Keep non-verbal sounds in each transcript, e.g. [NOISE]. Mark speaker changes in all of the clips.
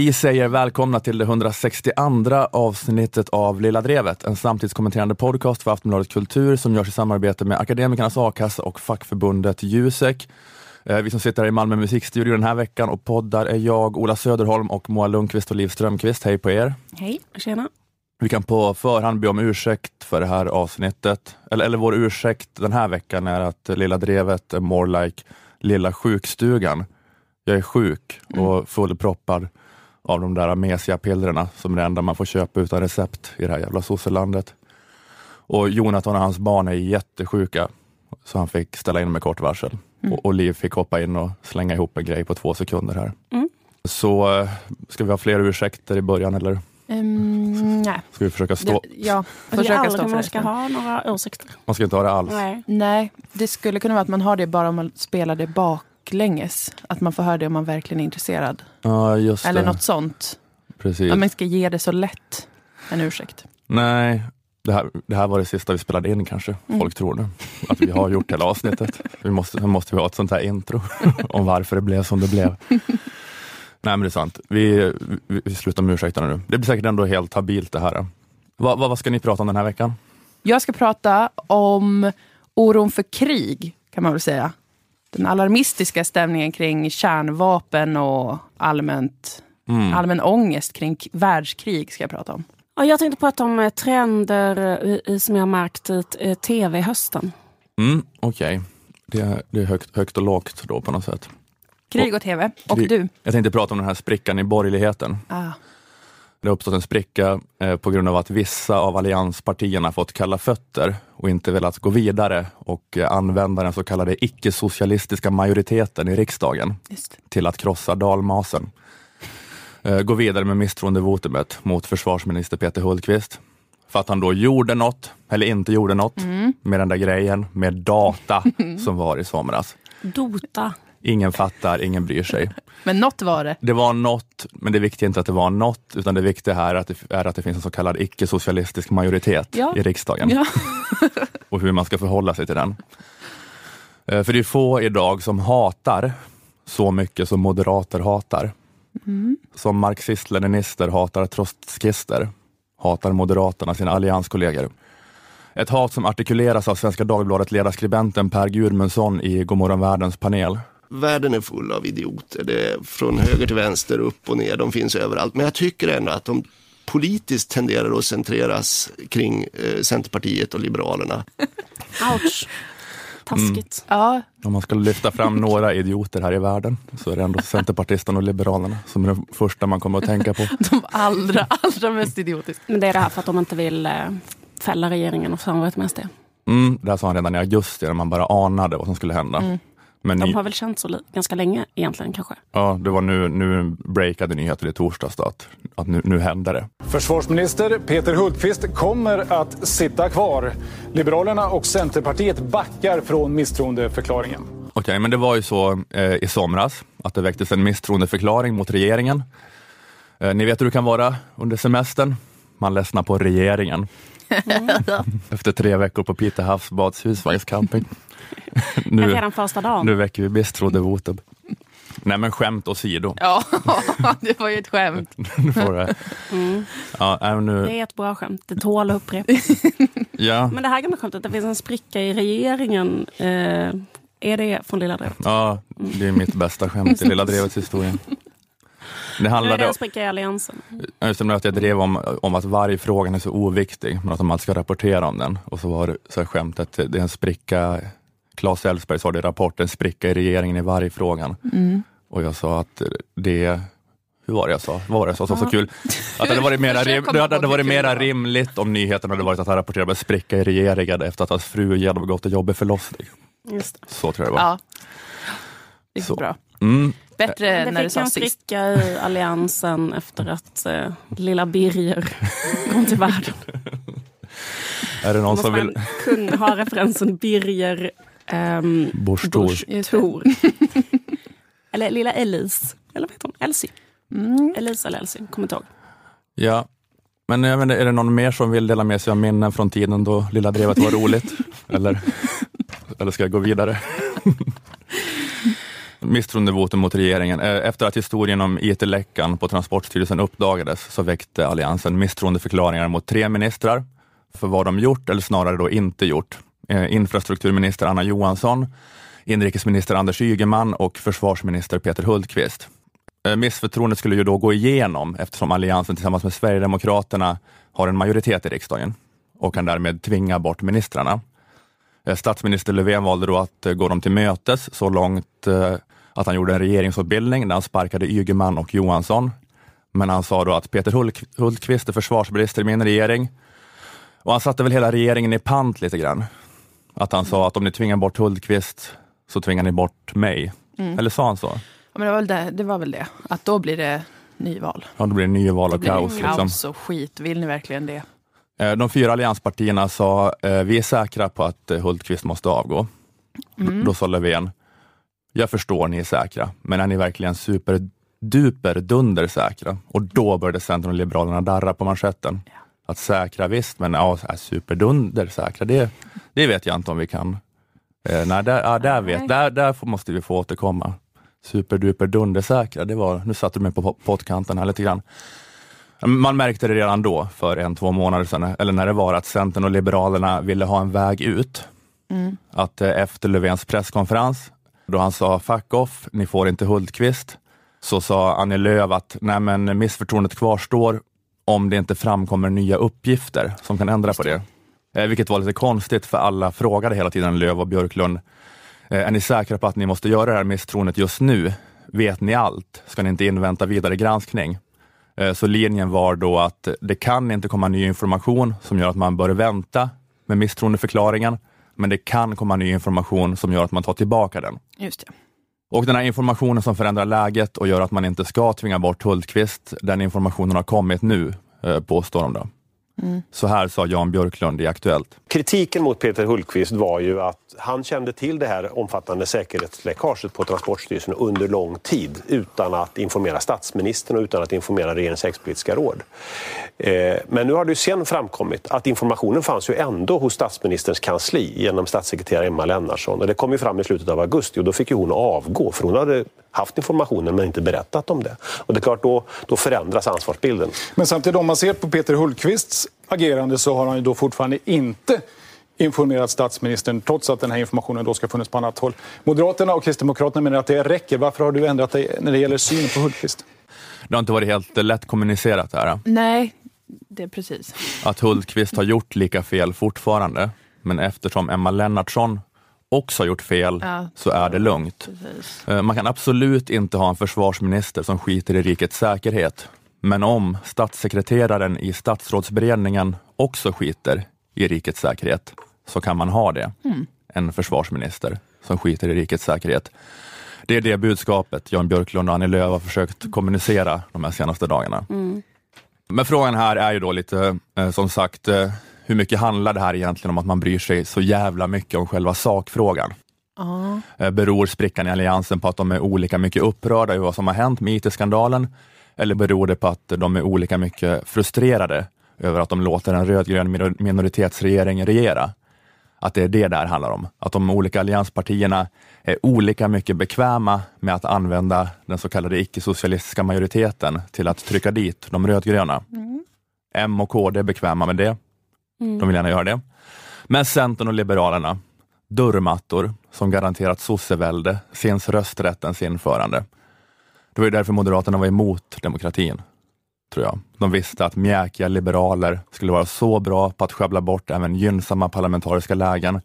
Speaker 1: Vi säger välkomna till det 162 avsnittet av Lilla Drevet, en samtidskommenterande podcast för Aftonbladet Kultur som görs i samarbete med Akademikernas A-kassa och fackförbundet Jusek. Eh, vi som sitter här i Malmö musikstudio den här veckan och poddar är jag, Ola Söderholm och Moa Lundqvist och Liv Strömqvist. Hej på er!
Speaker 2: Hej, tjena!
Speaker 1: Vi kan på förhand be om ursäkt för det här avsnittet. Eller, eller vår ursäkt den här veckan är att Lilla Drevet är more like Lilla sjukstugan. Jag är sjuk och fullproppad av de där mesiga pillerna som är det enda man får köpa utan recept i det här jävla sosselandet. Och Jonathan och hans barn är jättesjuka, så han fick ställa in med kort varsel. Och, och Liv fick hoppa in och slänga ihop en grej på två sekunder här.
Speaker 2: Mm.
Speaker 1: Så eh, ska vi ha fler ursäkter i början eller
Speaker 3: Um, nej.
Speaker 1: ska vi försöka stå?
Speaker 3: Det, ja, försöka stå för
Speaker 2: man
Speaker 3: det.
Speaker 2: ska ha några åsikter.
Speaker 1: Man ska inte ha det alls.
Speaker 2: Nej.
Speaker 3: Nej, det skulle kunna vara att man har det bara om man spelar det baklänges. Att man får höra det om man verkligen är intresserad.
Speaker 1: Ja, just
Speaker 3: Eller
Speaker 1: det.
Speaker 3: något sånt.
Speaker 1: Precis.
Speaker 3: Att man ska ge det så lätt. En ursäkt.
Speaker 1: Nej, det här, det här var det sista vi spelade in kanske.
Speaker 3: Mm.
Speaker 1: Folk tror det. Att vi har gjort hela avsnittet. Vi måste, måste vi ha ett sånt här intro [LAUGHS] om varför det blev som det blev. Nej men det är sant. Vi, vi, vi slutar med ursäkterna nu. Det blir säkert ändå helt habilt det här. Vad, vad, vad ska ni prata om den här veckan?
Speaker 3: Jag ska prata om oron för krig, kan man väl säga. Den alarmistiska stämningen kring kärnvapen och allmänt,
Speaker 1: Mm.
Speaker 3: allmän ångest kring världskrig ska jag prata om.
Speaker 2: Och jag tänkte prata om eh, trender som jag har märkt i eh, tv-hösten.
Speaker 1: Mm, Okej, det, är- det är högt, högt och lågt då på något sätt.
Speaker 3: Krig och tv. Och
Speaker 1: Krig.
Speaker 3: du.
Speaker 1: Jag tänkte prata om den här sprickan i borgerligheten.
Speaker 3: Ah.
Speaker 1: Det har uppstått en spricka eh, på grund av att vissa av allianspartierna fått kalla fötter och inte velat gå vidare och eh, använda den så kallade icke-socialistiska majoriteten i riksdagen
Speaker 3: Just.
Speaker 1: till att krossa dalmasen. Eh, gå vidare med misstroendevotumet mot försvarsminister Peter Hultqvist. För att han då gjorde något, eller inte gjorde något, med den där grejen med data [LAUGHS] som var i somras.
Speaker 2: Dota.
Speaker 1: Ingen fattar, ingen bryr sig. [LAUGHS]
Speaker 3: Men något var det.
Speaker 1: Det var något, men det viktiga är inte att det var något, utan det viktiga här är att det, är att det finns en så kallad icke-socialistisk majoritet
Speaker 3: Ja.
Speaker 1: i riksdagen
Speaker 3: Ja. [LAUGHS]
Speaker 1: och hur man ska förhålla sig till den. Eh, För det är få idag som hatar så mycket som moderater hatar. Som marxist-leninister hatar trotskister, hatar moderaterna sina allianskollegor. Ett hat som artikuleras av Svenska Dagbladet ledarskribenten Per Gudmundsson i Godmorgon Världens panel.
Speaker 4: Världen är full av idioter. Det är från höger till vänster, upp och ner. De finns överallt. Men jag tycker ändå att de politiskt tenderar att centreras kring eh, Centerpartiet och Liberalerna. [LAUGHS]
Speaker 2: Ouch. Taskigt.
Speaker 3: ja,
Speaker 1: Om man ska lyfta fram några idioter här i världen så är det ändå Centerpartisterna och Liberalerna som är de första man kommer att tänka på. [LAUGHS]
Speaker 3: de allra, allra mest idiotiska.
Speaker 2: Men det är det här för att de inte vill eh, fälla regeringen och samarbeta med SD.
Speaker 1: Mm, det här sa han redan i augusti när man bara anade vad som skulle hända. Men
Speaker 2: De har väl känt så ganska länge egentligen kanske.
Speaker 1: ja, det var nu, nu breakade nyheter i torsdags då, att, att nu, nu hände det.
Speaker 5: Försvarsminister Peter Hultqvist kommer att sitta kvar. Liberalerna och Centerpartiet backar från misstroendeförklaringen.
Speaker 1: Okej, men det var ju så eh, i somras att det väcktes en misstroendeförklaring mot regeringen. Eh, ni vet hur det kan vara under semestern. Man ledsnar på regeringen. [LAUGHS] Efter tre veckor på Pite havsbads husvagnscamping.
Speaker 2: Men [LAUGHS]
Speaker 1: nu,
Speaker 2: redan första dagen.
Speaker 1: nu väcker vi misstroendevotum. Nej men skämt åsido. [LAUGHS]
Speaker 3: Ja, det var ju ett skämt.
Speaker 1: Nu får det. Ja, nej, men nu,
Speaker 2: Det är ett bra skämt. Det tål att upprepas.
Speaker 1: ja,
Speaker 2: Men det här gamla skämtet, det finns en spricka i regeringen. Eh, är det från Lilla Drevet?
Speaker 1: ja, det är mitt bästa skämt i Lilla Drevets historia. Det
Speaker 2: Nu är det
Speaker 1: handlade
Speaker 2: en spricka i Alliansen.
Speaker 1: Just det, att jag drev om, om att varje fråga är så oviktig, men att de alltid ska rapportera om den. Och så var det så här skämtet, det är en spricka, Claes Elfsberg sa det i rapporten, spricka i regeringen i varje frågan. Och jag sa att det, hur var det jag sa? Vad var det jag sa som var så kul? Att det hade varit mera, [LAUGHS] rim, det hade varit rimligt om nyheten hade varit att han rapporterade om en spricka i regeringen efter att hans fru genomgått en jobbig förlossning.
Speaker 2: Just det.
Speaker 1: Så tror jag det var.
Speaker 3: Ja. Det gick
Speaker 1: Så.
Speaker 3: bra.
Speaker 1: Mm.
Speaker 3: Bättre
Speaker 2: Det
Speaker 3: när du
Speaker 2: fick en
Speaker 3: sa sist.
Speaker 2: spricka i Alliansen efter att eh, lilla Birger [LAUGHS] kom till världen.
Speaker 1: Är det någon
Speaker 2: Måste
Speaker 1: som vill...
Speaker 2: kunna ha referensen Birger ehm,
Speaker 1: Borstor.
Speaker 3: Det. [LAUGHS]
Speaker 2: Eller lilla Elise. Eller vad heter hon? Elsie.
Speaker 3: Mm.
Speaker 2: Elise eller Elsie, kommer inte ihåg.
Speaker 1: Ja, men jag vet är det någon mer som vill dela med sig av minnen från tiden då Lilla Drevet var roligt? [LAUGHS] eller, eller ska jag gå vidare? Misstroendevotum mot regeringen. Eh, efter att historien om IT-läckan på Transportstyrelsen uppdagades så väckte Alliansen misstroendeförklaringar mot tre ministrar för vad de gjort, eller snarare då inte gjort. Eh, infrastrukturminister Anna Johansson, inrikesminister Anders Ygeman och försvarsminister Peter Hultqvist. Eh, missförtroendet skulle ju då gå igenom eftersom Alliansen tillsammans med Sverigedemokraterna har en majoritet i riksdagen och kan därmed tvinga bort ministrarna. Statsminister Löfven valde då att gå dem till mötes så långt att han gjorde en regeringsombildning där han sparkade Ygeman och Johansson. Men han sa då att Peter Hultqvist är försvarsminister i min regering och han satte väl hela regeringen i pant lite grann. Att han sa att om ni tvingar bort Hultqvist så tvingar ni bort mig. Mm. Eller sa han så?
Speaker 3: Ja, men det, var väl det, det var väl det, att då blir det nyval.
Speaker 1: Ja, då blir det nyval och kaos.
Speaker 3: Kaos liksom. och skit, vill ni verkligen det?
Speaker 1: Eh, de fyra allianspartierna sa, eh, vi är säkra på att eh, Hultqvist måste avgå. Mm. Då sa Löfven, jag förstår ni är säkra, men är ni verkligen superduper dunder säkra? Och då började Centern och Liberalerna darra på manschetten. Ja. Att säkra visst, men ja, superdunder säkra, det, det vet jag inte om vi kan. Eh, nej, där, ja, där, vet, där, där måste vi få återkomma. Superduper dundersäkra, det var, nu satte du mig på pottkanten här lite grann. Man märkte det redan då, för en, två månader sedan, eller när det var att Centern och Liberalerna ville ha en väg ut. Mm. Att eh, efter Löfvens presskonferens, då han sa fuck off, ni får inte Hultqvist, så sa Annie Lööf att nej men missförtroendet kvarstår om det inte framkommer nya uppgifter som kan ändra på det. Eh, vilket var lite konstigt för alla frågade hela tiden Löv och Björklund. Eh, är ni säkra på att ni måste göra det här misstroendet just nu? Vet ni allt? Ska ni inte invänta vidare granskning? Eh, så linjen var då att det kan inte komma ny information som gör att man bör vänta med misstroendeförklaringen, men det kan komma ny information som gör att man tar tillbaka den.
Speaker 3: Just det.
Speaker 1: Och den här informationen som förändrar läget och gör att man inte ska tvinga bort Hultqvist, den informationen har kommit nu, eh, påstår de. Då. Mm. Så här sa Jan Björklund i Aktuellt.
Speaker 6: Kritiken mot Peter Hultqvist var ju att han kände till det här omfattande säkerhetsläckaget på Transportstyrelsen under lång tid utan att informera statsministern och utan att informera regeringens säkerhetspolitiska råd. Eh, men nu har det ju sen framkommit att informationen fanns ju ändå hos statsministerns kansli genom statssekreterare Emma Lennartsson och det kom ju fram i slutet av augusti och då fick ju hon avgå för hon hade haft informationen men inte berättat om det. Och det är klart, då, då förändras ansvarsbilden.
Speaker 5: Men samtidigt om man ser på Peter Hultqvists agerande så har han ju då fortfarande inte informerat statsministern trots att den här informationen då ska funnits på annat håll. Moderaterna och Kristdemokraterna menar att det räcker. Varför har du ändrat dig när det gäller synen på Hultqvist?
Speaker 1: Det har inte varit helt lätt kommunicerat här.
Speaker 3: Nej, det är precis.
Speaker 1: Att Hultqvist har gjort lika fel fortfarande, men eftersom Emma Lennartsson också har gjort fel ja, så är det lugnt. Precis. Eh, man kan absolut inte ha en försvarsminister som skiter i rikets säkerhet. Men om statssekreteraren i statsrådsberedningen också skiter i rikets säkerhet så kan man ha det. Mm. En försvarsminister som skiter i rikets säkerhet. Det är det budskapet Jan Björklund och Annie Lööf har försökt kommunicera de här senaste dagarna. Mm. Men frågan här är ju då lite, eh, som sagt, eh, hur mycket handlar det här egentligen om att man bryr sig så jävla mycket om själva sakfrågan? Uh. Beror sprickan i Alliansen på att de är olika mycket upprörda över vad som har hänt med IT-skandalen? Eller beror det på att de är olika mycket frustrerade över att de låter en rödgrön minoritetsregering regera? Att det är det där handlar om. Att de olika allianspartierna är olika mycket bekväma med att använda den så kallade icke-socialistiska majoriteten till att trycka dit de rödgröna. Mm. M och KD är bekväma med det. Mm. De vill gärna göra det. Men Centern och Liberalerna, dörrmattor som garanterat sossevälde sinns rösträttens införande. Det var ju därför Moderaterna var emot demokratin, tror jag. De visste att mjäkiga liberaler skulle vara så bra på att sjabbla bort även gynnsamma parlamentariska lägen,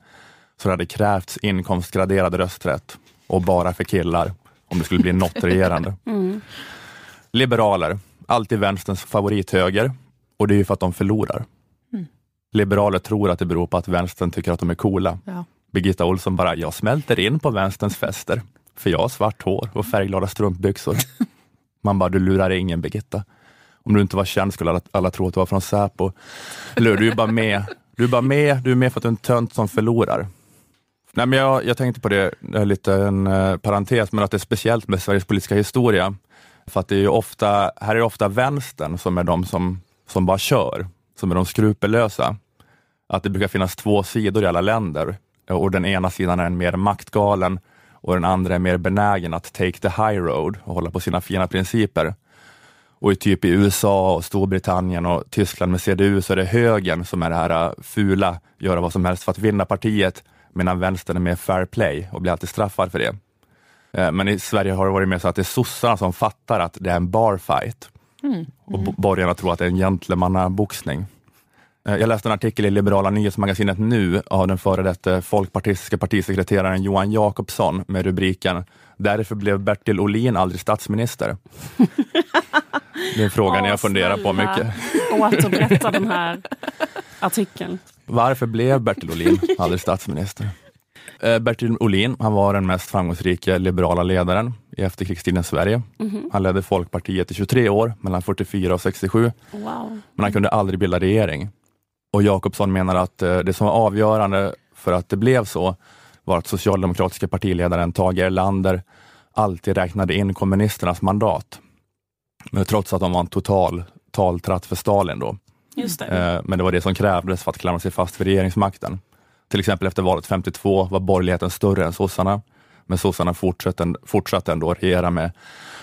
Speaker 1: så det hade krävts inkomstgraderad rösträtt och bara för killar om det skulle bli något regerande. [LAUGHS] Mm. Liberaler, alltid vänsterns favorithöger och det är ju för att de förlorar. Mm. Liberaler tror att det beror på att vänstern tycker att de är coola. Ja. Birgitta Olsson bara, jag smälter in på vänsterns fester. För jag har svart hår och färgglada strumpbyxor. [LAUGHS] Man bara, du lurar ingen Birgitta. Om du inte var känd skulle alla, alla tro att du var från Säpo. Eller du är bara med. Du är bara med, du är med för att du är en tönt som förlorar. Nej, men jag, jag tänkte på det, en eh, parentes, men att det är speciellt med Sveriges politiska historia. För att det är ofta, här är det ofta vänstern som är de som, som bara kör, som är de skrupellösa. Att det brukar finnas två sidor i alla länder och den ena sidan är en mer maktgalen och den andra är mer benägen att take the high road och hålla på sina fina principer. Och i typ i USA och Storbritannien och Tyskland med CDU så är det högern som är det här äh, fula, göra vad som helst för att vinna partiet, medan vänstern är mer fair play och blir alltid straffad för det. Eh, men i Sverige har det varit mer så att det är sossarna som fattar att det är en barfight. Mm. Och borgarna tror att det är en gentlemannaboxning. Eh, jag läste en artikel i liberala nyhetsmagasinet Nu av den före detta folkpartistiska partisekreteraren Johan Jakobsson med rubriken Därför blev Bertil Olin aldrig statsminister. Det är frågan
Speaker 2: Åh,
Speaker 1: jag funderar på mycket.
Speaker 2: Återberätta den här artikeln.
Speaker 1: Varför blev Bertil Olin aldrig statsminister? Eh, Bertil Olin, han var den mest framgångsrika liberala ledaren i efterkrigstidens Sverige.
Speaker 2: Mhm.
Speaker 1: Han ledde Folkpartiet i 23 år, mellan 44 och 67,
Speaker 2: Wow.
Speaker 1: men han kunde aldrig bilda regering. Och Jakobsson menar att eh, det som var avgörande för att det blev så var att socialdemokratiska partiledaren Tage Erlander alltid räknade in kommunisternas mandat. Men trots att de var en total taltratt för Stalin då.
Speaker 2: Det.
Speaker 1: Eh, Men det var det som krävdes för att klamra sig fast vid regeringsmakten. Till exempel efter valet 52 var borgerligheten större än sossarna, men sossarna fortsatte, fortsatte ändå regera med,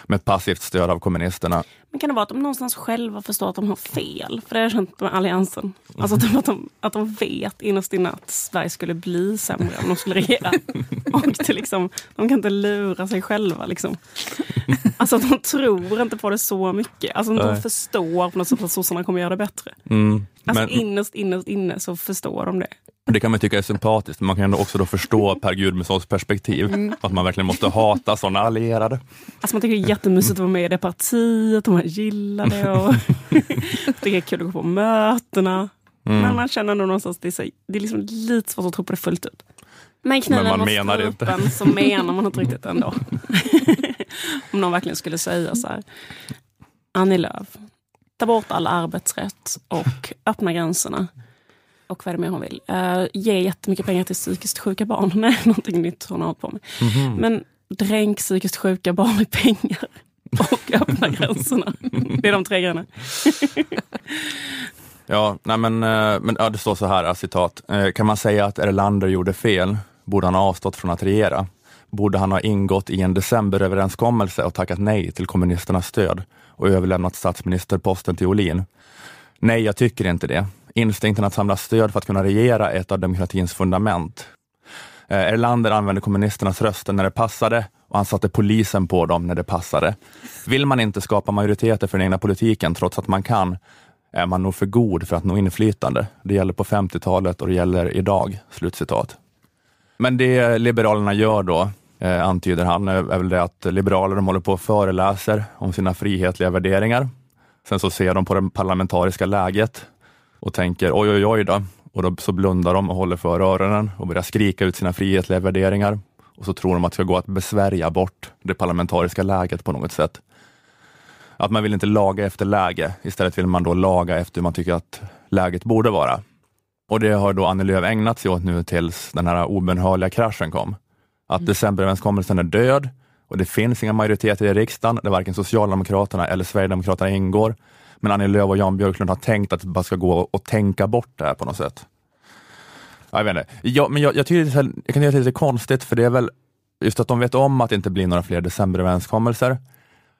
Speaker 1: med passivt stöd av kommunisterna.
Speaker 2: Men kan det vara att de någonstans själva förstår att de har fel? För det har jag känt med Alliansen. Alltså typ att, de, att de vet innerst inne att Sverige skulle bli sämre om de skulle regera. [LAUGHS] Och det liksom, de kan inte lura sig själva. Liksom. Alltså de tror inte på det så mycket. Alltså de
Speaker 1: Nej.
Speaker 2: förstår på något sätt att sossarna kommer göra det bättre.
Speaker 1: Mm.
Speaker 2: Alltså
Speaker 1: Men
Speaker 2: innerst, innerst inne så förstår de det.
Speaker 1: Det kan man tycka är sympatiskt, men man kan också då förstå Per Gudmundssons perspektiv, att man verkligen måste hata sådana allierade.
Speaker 2: Alltså man tycker det är jättemysigt att vara med i det partiet och man gillar det. Och [LAUGHS] det är kul att gå på mötena. Men man känner nog någonstans att det är, så, det är liksom lite svårt att tro på det fullt ut. Men kniven
Speaker 1: Men man menar det inte.
Speaker 2: så menar man inte [LAUGHS] riktigt ändå. [LAUGHS] Om någon verkligen skulle säga så här. Annie Lööf, ta bort all arbetsrätt och öppna gränserna. Och vad är det mer hon vill? Uh, ge jättemycket pengar till psykiskt sjuka barn. [LAUGHS] Nej, någonting nytt hon har hållit på med. Men dränk psykiskt sjuka barn i pengar. [LAUGHS] Och öppna [LAUGHS] gränserna. Det är de tre grejerna.
Speaker 1: Ja, nej men, eh, men ja, det står så här, citat. Eh, Kan man säga att Erlander gjorde fel? Borde han ha avstått från att regera? Borde han ha ingått i en decemberöverenskommelse och tackat nej till kommunisternas stöd och överlämnat statsministerposten till Olin? Nej, jag tycker inte det. Instinkten att samla stöd för att kunna regera är ett av demokratins fundament. Eh, Erlander använde kommunisternas röster när det passade och han satte polisen på dem när det passade. Vill man inte skapa majoriteter för den egna politiken trots att man kan, är man nog för god för att nå inflytande. Det gäller på 50-talet och det gäller idag." Slutcitat. Men det Liberalerna gör då, eh, antyder han, är väl det att liberaler de håller på och föreläser om sina frihetliga värderingar. Sen så ser de på det parlamentariska läget och tänker oj, oj, oj då. Och då så blundar de och håller för öronen och börjar skrika ut sina frihetliga värderingar. Och så tror de att det ska gå att besvärja bort det parlamentariska läget på något sätt. Att man vill inte laga efter läge, istället vill man då laga efter hur man tycker att läget borde vara. Och det har då Annie Lööf ägnat sig åt nu tills den här obönhörliga kraschen kom. Att decemberöverenskommelsen är död och det finns inga majoriteter i riksdagen där varken Socialdemokraterna eller Sverigedemokraterna ingår. Men Annie Lööf och Jan Björklund har tänkt att bara ska gå att tänka bort det här på något sätt. Ja, Jag vet inte. Ja, men jag, jag, tycker det är, här- jag kan tycka att det är lite konstigt för det är väl just att de vet om att det inte blir några fler decemberöverenskommelser.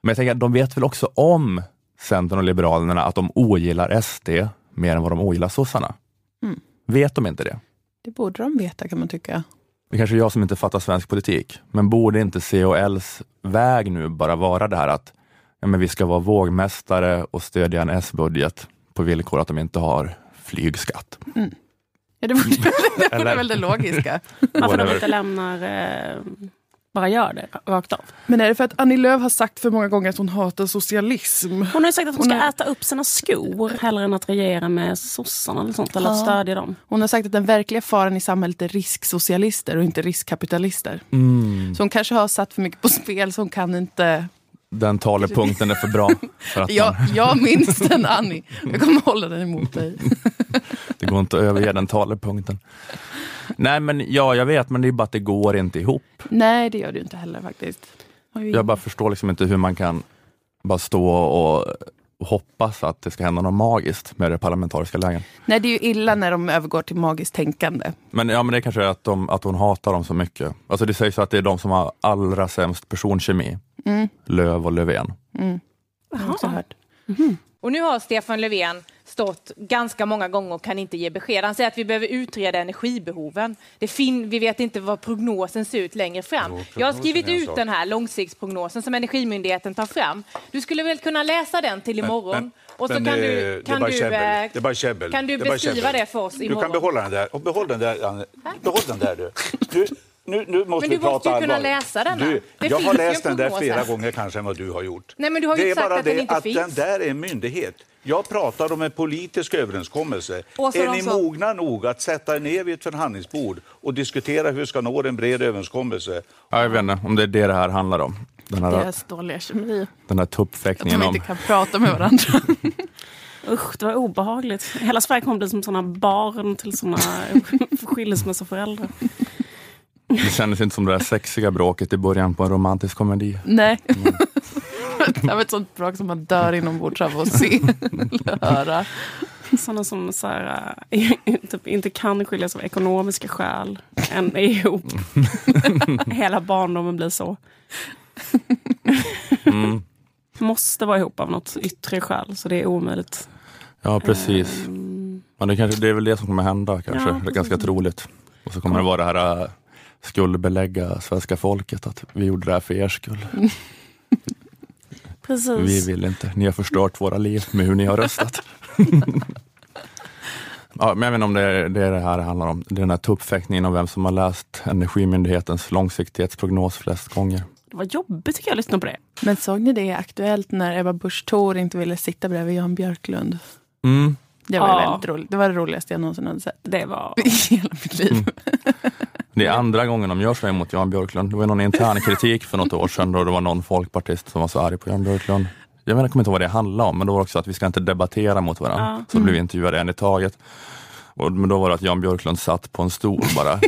Speaker 1: Men jag tänker att de vet väl också om Centern och Liberalerna att de ogillar SD mer än vad de ogillar sossarna.
Speaker 3: Mm.
Speaker 1: Vet de inte det?
Speaker 3: Det borde de veta kan man tycka.
Speaker 1: Det kanske är jag som inte fattar svensk politik, men borde inte CHLs väg nu bara vara det här att ja, men vi ska vara vågmästare och stödja en S-budget på villkor att de inte har flygskatt?
Speaker 3: Ja, det vore,
Speaker 1: Eller-
Speaker 3: väl det logiska.
Speaker 2: Varför de
Speaker 1: Whatever.
Speaker 2: inte lämnar, eh, bara gör det rakt av.
Speaker 3: Men är det för att Annie Lööf har sagt för många gånger att hon hatar socialism?
Speaker 2: Hon har ju sagt att hon
Speaker 3: Hon
Speaker 2: ska
Speaker 3: är-
Speaker 2: äta upp sina skor hellre än att regera med sossarna eller sånt, eller att
Speaker 3: Ja.
Speaker 2: stödja dem.
Speaker 3: Hon har sagt att den verkliga faran i samhället är risksocialister och inte riskkapitalister.
Speaker 1: Mm.
Speaker 3: Så hon kanske har satt för mycket på spel så hon kan inte...
Speaker 1: Den talepunkten är för bra för att [LAUGHS]
Speaker 3: Jag,
Speaker 1: man, [LAUGHS]
Speaker 3: jag minns den Annie. Jag kommer hålla den emot dig. [LAUGHS]
Speaker 1: det går inte att överge den talepunkten. Nej men ja, jag vet, men det är bara att det går inte ihop.
Speaker 3: Nej, det gör du inte heller faktiskt. Ju
Speaker 1: Jag bara förstår liksom inte hur man kan bara stå och, och hoppas att det ska hända något magiskt med det parlamentariska läget.
Speaker 3: Nej, det är ju illa när de övergår till magiskt tänkande.
Speaker 1: Men, ja, men det kanske är att, de, att hon hatar dem så mycket. Alltså det sägs att det är de som har allra sämst personkemi.
Speaker 3: Mm.
Speaker 1: Löv och Löfven.
Speaker 3: Jag har också hört.
Speaker 7: Och nu har Stefan Löfven stått ganska många gånger och kan inte ge besked. Han säger att vi behöver utreda energibehoven. Det fin vi vet inte vad prognosen ser ut längre fram. Jag har skrivit ut den här långsiktsprognosen som Energimyndigheten tar fram. Du skulle väl kunna läsa den till imorgon?
Speaker 8: Men-
Speaker 7: och så
Speaker 8: men,
Speaker 7: kan
Speaker 8: eh,
Speaker 7: du,
Speaker 8: det är
Speaker 7: kan
Speaker 8: bara
Speaker 7: du,
Speaker 8: käbbel.
Speaker 7: eh,
Speaker 8: Det är bara käbbel.
Speaker 7: kan du
Speaker 8: Det
Speaker 7: beskriva
Speaker 8: käbbel.
Speaker 7: det för oss
Speaker 8: Du
Speaker 7: imorgon?
Speaker 8: kan behålla den där. Och behåll den där, Anne. Behåll den där du. [LAUGHS] du nu, nu måste
Speaker 7: Men
Speaker 8: vi
Speaker 7: du
Speaker 8: prata
Speaker 7: måste ju kunna
Speaker 8: allvar.
Speaker 7: läsa denna.
Speaker 8: Du,
Speaker 7: Det
Speaker 8: jag har läst
Speaker 7: en
Speaker 8: den där flera gånger kanske än vad du har gjort.
Speaker 7: Nej, men du har ju
Speaker 8: det är
Speaker 7: sagt
Speaker 8: bara
Speaker 7: att den
Speaker 8: det
Speaker 7: inte
Speaker 8: att
Speaker 7: finns.
Speaker 8: den där är en myndighet. Jag pratar om en politisk överenskommelse.
Speaker 7: Åsa
Speaker 8: är ni mogna nog att sätta er ner vid ett förhandlingsbord och diskutera hur vi ska nå en bred överenskommelse?
Speaker 1: Ja, jag vet inte om det är det det här handlar om. Den här,
Speaker 3: Deras dåliga kemi.
Speaker 1: den här
Speaker 3: Att
Speaker 1: tuppfäktningen
Speaker 3: de
Speaker 1: om...
Speaker 3: inte kan prata med varandra. [LAUGHS]
Speaker 2: Usch, det var obehagligt. Hela Sverige kommer bli som såna barn till såna [LAUGHS] skilsmässoföräldrar.
Speaker 1: Det kändes inte som det där sexiga bråket i början på en romantisk komedi.
Speaker 3: Nej. [LAUGHS] det var ett sånt bråk som man dör inombords av att se eller höra.
Speaker 2: Såna som så här, äh, typ inte kan skiljas av ekonomiska skäl. Än är ihop. [LAUGHS] Hela barndomen blir så.
Speaker 1: Mm.
Speaker 2: Måste vara ihop av något yttre skäl, så det är omöjligt.
Speaker 1: Ja, precis.
Speaker 2: Mm.
Speaker 1: Men det, kanske, det är väl det som kommer hända kanske.
Speaker 2: Ja,
Speaker 1: det är ganska troligt. Och så kommer det vara det här skuldbelägga svenska folket att vi gjorde det här för er skull. [LAUGHS]
Speaker 2: Precis.
Speaker 1: Vi vill inte. Ni har förstört våra liv med hur ni har röstat. [LAUGHS] ja, men jag vet inte om det är det, är det här handlar om. Det är den här tuppfäktningen om vem som har läst Energimyndighetens långsiktighetsprognos flest gånger.
Speaker 2: Det var jobbigt tycker jag att lyssna på det.
Speaker 3: Men såg ni det Aktuellt när Ebba Busch Thor inte ville sitta bredvid Jan Björklund?
Speaker 1: Mm.
Speaker 3: Det var,
Speaker 2: Ja.
Speaker 3: väldigt roligt. det var det roligaste jag någonsin hade sett
Speaker 2: Det var... [LAUGHS]
Speaker 3: i hela mitt liv.
Speaker 1: Det är andra gången de gör så mot Jan Björklund. Det var någon intern kritik för något år sedan då det var någon folkpartist som var så arg på Jan Björklund. Jag vet, jag kommer inte ihåg vad det handlade om, men då var det också att vi ska inte debattera mot varandra.
Speaker 2: Ja.
Speaker 1: Så blev vi intervjuade en i taget. Och, men då var det att Jan Björklund satt på en stol bara. [LAUGHS]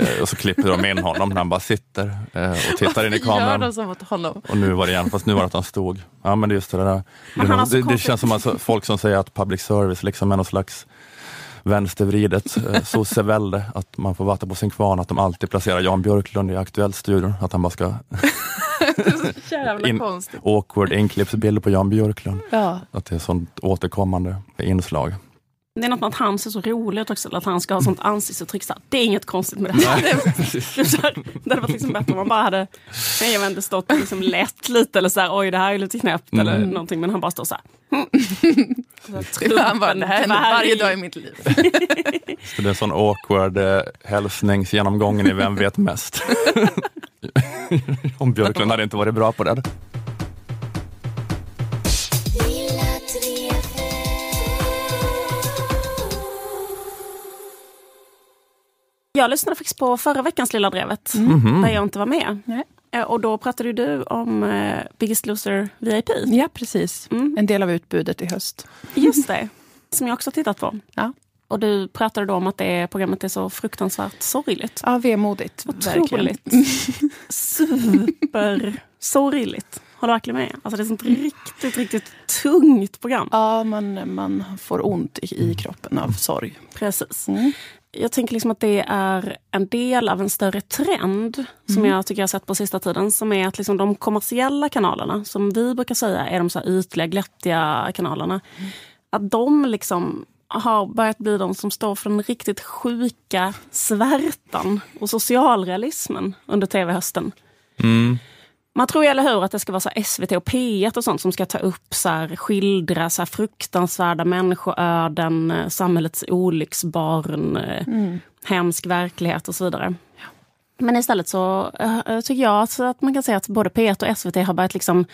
Speaker 1: Eh, och så klipper de in honom när han bara sitter eh, och tittar in i [LAUGHS]
Speaker 3: Gör
Speaker 1: kameran.
Speaker 3: de så mot honom?
Speaker 1: Och nu var det igen, fast nu var det att han stod. Ja men det är just det där. Det, det, det
Speaker 2: konstigt-
Speaker 1: känns som att folk som säger att public service liksom är någon slags vänstervridet eh, sossevälde, att man får vatten på sin kvarn, att de alltid placerar Jan Björklund i Aktuellt-studion, att han bara ska [LAUGHS] In- awkward inklippsbilder på Jan Björklund.
Speaker 3: Ja.
Speaker 1: Att det är sånt återkommande inslag.
Speaker 2: Det är något med att han ser så rolig ut också, att han ska ha sånt ansiktsuttryck. så Det är inget konstigt med det. [LAUGHS] Det, här, det hade varit liksom bättre om man bara hade nej, jag vet inte, stått och liksom lätt lite eller så här, oj det här är lite knäppt eller
Speaker 1: Mm.
Speaker 2: någonting. Men han bara står så här. [LAUGHS]
Speaker 3: Han bara, det här händer varje dag i mitt liv. [LAUGHS]
Speaker 1: Så det är en sån awkward eh, hälsningsgenomgången i Vem vet mest? Om Björklund hade inte varit bra på det.
Speaker 2: Jag lyssnade faktiskt på förra veckans Lilla Drevet, där jag inte var med.
Speaker 3: Nej.
Speaker 2: Eh, Och då pratade du om eh, Biggest Loser VIP.
Speaker 3: Ja, precis.
Speaker 2: Mm.
Speaker 3: En del av utbudet i höst.
Speaker 2: Just det, som jag också tittat på.
Speaker 3: Ja.
Speaker 2: Och du pratade då om att det programmet är så fruktansvärt sorgligt.
Speaker 3: Ja, vemodigt.
Speaker 2: Otroligt. Super sorgligt. Håller verkligen [LAUGHS] med. Alltså det är ett sånt riktigt, riktigt tungt program.
Speaker 3: Ja, man, man får ont i, i kroppen av sorg.
Speaker 2: Precis.
Speaker 3: Mm.
Speaker 2: Jag tänker liksom att det är en del av en större trend som jag tycker jag har sett på sista tiden. Som är att liksom de kommersiella kanalerna, som vi brukar säga är de så här ytliga, glättiga kanalerna. Att de liksom har börjat bli de som står för den riktigt sjuka svärtan och socialrealismen under tv-hösten. Man tror ju, eller hur, att det ska vara så SVT och P1 och sånt som ska ta upp, så här, skildra så här fruktansvärda människoöden, eh, samhällets olycksbarn, eh, hemsk verklighet och så vidare. Men istället så eh, tycker jag att, att man kan säga att både P1 och SVT har börjat liksom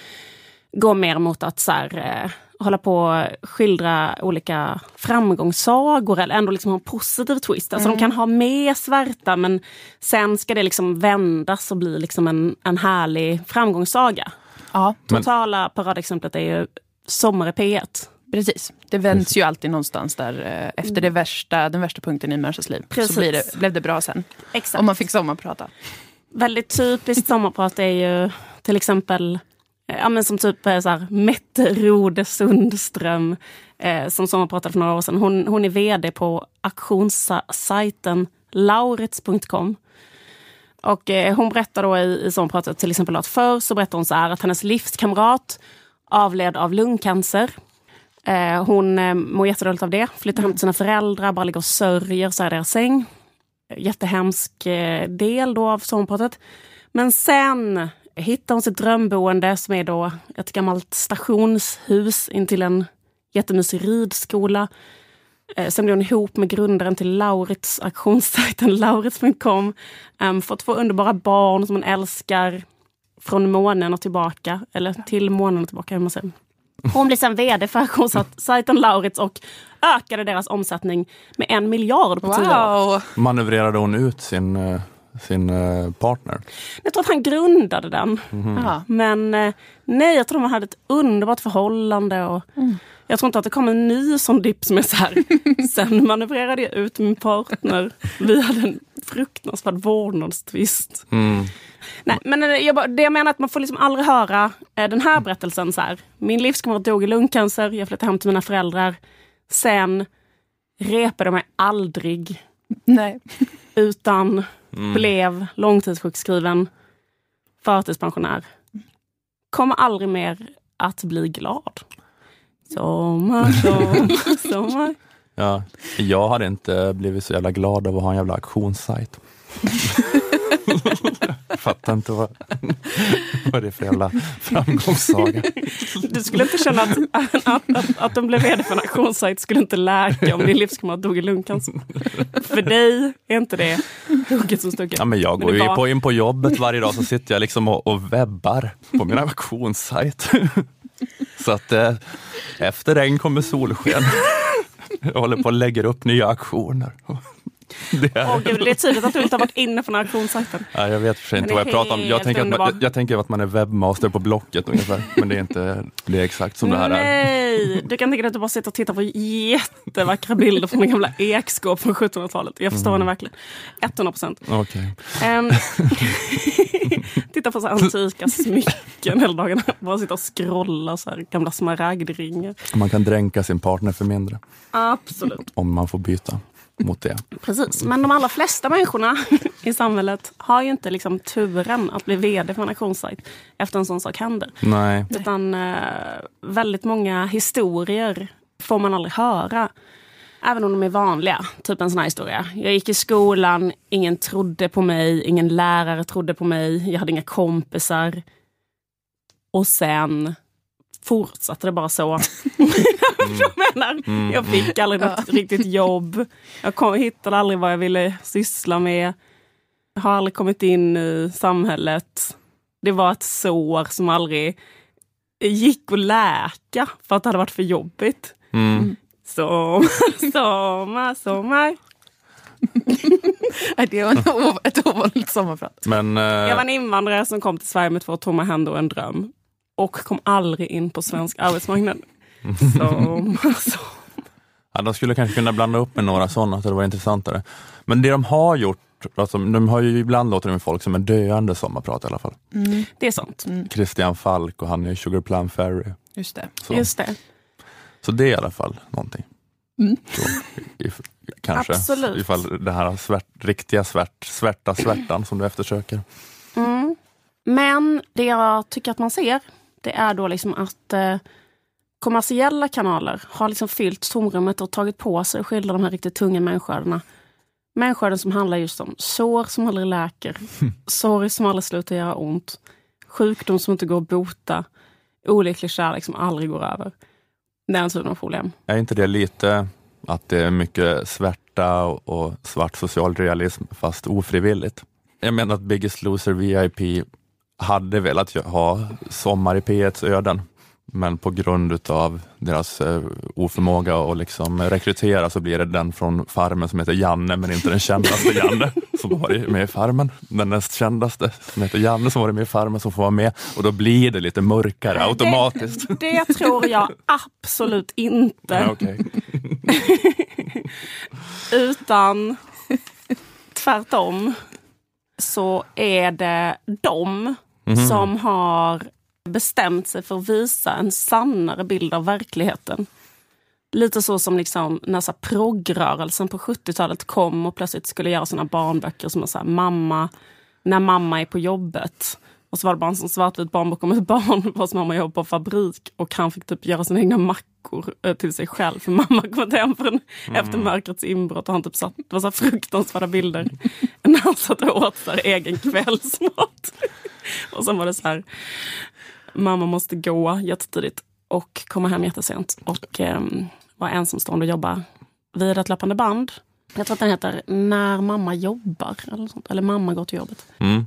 Speaker 2: gå mer mot att så här, hålla på och skildra olika framgångssagor eller ändå liksom ha en positiv twist. Alltså de kan ha med svärta men sen ska det liksom vändas och bli liksom en, en härlig framgångssaga.
Speaker 3: Ja,
Speaker 1: Men-
Speaker 2: Totala paradexemplet är ju Sommar i P1.
Speaker 3: precis. Det vänds ju alltid någonstans där eh, efter det värsta, den värsta punkten i en människas liv.
Speaker 2: Precis.
Speaker 3: Så blir det, blev det bra sen.
Speaker 2: Exakt.
Speaker 3: Om man fick sommarprata.
Speaker 2: Väldigt typiskt sommarprat är ju till exempel Eh, ja, men som typ eh, så här, Mette Rode Sundström eh, som sommarpratade för några år sedan. Hon, hon är vd på auktionssajten laurits.com. Och eh, hon berättar då i, i sommarpratet till exempel att förr så berättade hon så här att hennes livskamrat avled av lungcancer. Eh, hon eh, mår jättedåligt av det, flyttar hem till sina föräldrar, bara ligger och sörjer så här i deras säng. Jättehemsk eh, del då av sommarpratet. Men sen hittar hon sitt drömboende som är då ett gammalt stationshus intill en jättemysig ridskola. Eh, sen blev hon ihop med grundaren till Laurits auktionssajten [LAUGHS] laurits.com. Um, fått två underbara barn som hon älskar från månen och tillbaka. Eller till månen och tillbaka, hur man säger. Hon blev sen vd för auktionssajten Laurits och ökade deras omsättning med en miljard på tio år.
Speaker 3: Wow!
Speaker 1: Manövrerade hon ut sin, eh, sin eh, partner?
Speaker 2: Jag tror att han grundade den.
Speaker 3: Ja.
Speaker 2: Men eh, nej, jag tror de hade ett underbart förhållande. Och Jag tror inte att det kom en ny sån dipp som är så här. [LAUGHS] Sen manövrerade jag ut min partner. Vi hade en fruktansvärd vårdnadstvist.
Speaker 1: Mm.
Speaker 2: Nej, men eh, jag, det jag menar är att man får liksom aldrig höra den här berättelsen. så här. Min livskamrat dog i lungcancer, jag flyttade hem till mina föräldrar. Sen repade jag mig aldrig
Speaker 3: Nej.
Speaker 2: utan blev långtidssjukskriven, förtidspensionär. Kommer aldrig mer att bli glad. Sommar, [LAUGHS] sommar, sommar.
Speaker 1: Ja, jag hade inte blivit så jävla glad av att ha en jävla auktionssajt. [LAUGHS] Fattar inte vad, vad det är för jävla framgångssaga.
Speaker 2: Du skulle inte känna att, att, att, att de blev vd för en auktionssajt skulle inte läka om din livskamrat dog i lungcancer. För dig är inte det hugget som stucket.
Speaker 1: Ja, men jag
Speaker 2: Men
Speaker 1: går
Speaker 2: det
Speaker 1: ju på, in på jobbet varje dag så sitter jag liksom och, och webbar på min auktionssajt. Så att eh, efter regn kommer solsken. Jag håller på och lägger upp nya auktioner. [LAUGHS] Det är,
Speaker 2: Åh, gud, det är tydligt att du inte har varit inne på den auktionssajten.
Speaker 1: ja, jag vet för sig inte vad jag pratar om. Jag tänker, att man, jag, jag tänker att man är webbmaster på Blocket ungefär. Men det är inte det är exakt som det här är.
Speaker 2: Nej, du kan tänka dig att du bara sitter och tittar på jättevackra bilder från gamla ekskåp från 1700-talet. Jag förstår henne verkligen. 100 procent.
Speaker 1: Okej.
Speaker 2: Um, [LAUGHS] titta på så antika smycken hela dagarna. Bara sitta och scrolla så här gamla smaragdringar.
Speaker 1: Man kan dränka sin partner för mindre
Speaker 2: Absolut.
Speaker 1: om man får byta mot det.
Speaker 2: Precis. Men de allra flesta människorna [LAUGHS] i samhället har ju inte liksom turen att bli vd för en auktionssajt efter en sån sak händer.
Speaker 1: Nej.
Speaker 2: Utan eh, väldigt många historier får man aldrig höra. Även om de är vanliga. Typ en sån här historia. Jag gick i skolan, ingen trodde på mig, ingen lärare trodde på mig, jag hade inga kompisar. Och sen fortsatte det bara så. [LAUGHS] [LAUGHS] jag menar, jag fick aldrig något riktigt jobb. Jag kom, hittade aldrig vad jag ville syssla med. Jag har aldrig kommit in i samhället. Det var ett sår som aldrig gick att läka för att det hade varit för jobbigt.
Speaker 1: Mm.
Speaker 2: Sommar, sommar, sommar.
Speaker 3: Det var ett ovanligt sommarprat.
Speaker 1: Men eh,
Speaker 2: Jag var en invandrare som kom till Sverige med två tomma händer och en dröm. Och kom aldrig in på svensk arbetsmarknad. Sommar, [LAUGHS] sommar.
Speaker 1: ja, de skulle kanske kunna blanda upp med några sådana så det var intressantare. Men det de har gjort, alltså, de har ju ibland låtit med folk som är döende sommarprat i alla fall.
Speaker 2: Det är sånt.
Speaker 1: Christian Falk och han är Sugar Plum Fairy.
Speaker 3: Just det.
Speaker 1: Så,
Speaker 2: Just det.
Speaker 1: så det är i alla fall någonting. Så, if, kanske.
Speaker 2: Absolut.
Speaker 1: Ifall det här svärt, riktiga svärt, svärta svärtan som du eftersöker.
Speaker 2: Mm. Men det jag tycker att man ser, det är då liksom att eh, kommersiella kanaler har liksom fyllt tomrummet och tagit på sig att skildra de här riktigt tunga människoödena. Människoöden som handlar just om sår som aldrig läker, [LAUGHS] sorg som aldrig slutar göra ont, sjukdom som inte går att bota, olycklig kärlek som aldrig går över. Den typen av problem.
Speaker 1: Är inte det lite att det är mycket svärta och, och svart social realism fast ofrivilligt? Jag menar att Biggest Loser VIP hade velat ha Sommar i P1s öden, men på grund utav deras eh, oförmåga att liksom rekrytera så blir det den från Farmen som heter Janne, men inte den kändaste Janne som varit med i Farmen. Den näst kändaste som heter Janne som varit med i Farmen som får vara med och då blir det lite mörkare automatiskt.
Speaker 2: Det, det tror jag absolut inte.
Speaker 1: Ja, okej. [LAUGHS]
Speaker 2: Utan tvärtom så är det de Mhm. som har bestämt sig för att visa en sannare bild av verkligheten. Lite så som liksom när så proggrörelsen på 70-talet kom och plötsligt skulle göra sina barnböcker som så här, mamma, när mamma är på jobbet. Och så var det bara en sån svartvit barnbok om ett barn [LAUGHS] vars mamma jobbar på fabrik och han fick typ göra sina egna mackor eh, till sig själv för mamma kommit hem från, mm. efter mörkrets inbrott och han typ satt, det var så fruktansvärda bilder [LAUGHS] när han satt och åt så här, egen kvällsmat. [LAUGHS] och sen var det så här, mamma måste gå jättetidigt och komma hem jättesent och eh, vara ensamstående och jobba vid ett löpande band. Jag tror att den heter När mamma jobbar, eller, sånt, eller Mamma går till jobbet.
Speaker 1: Mm.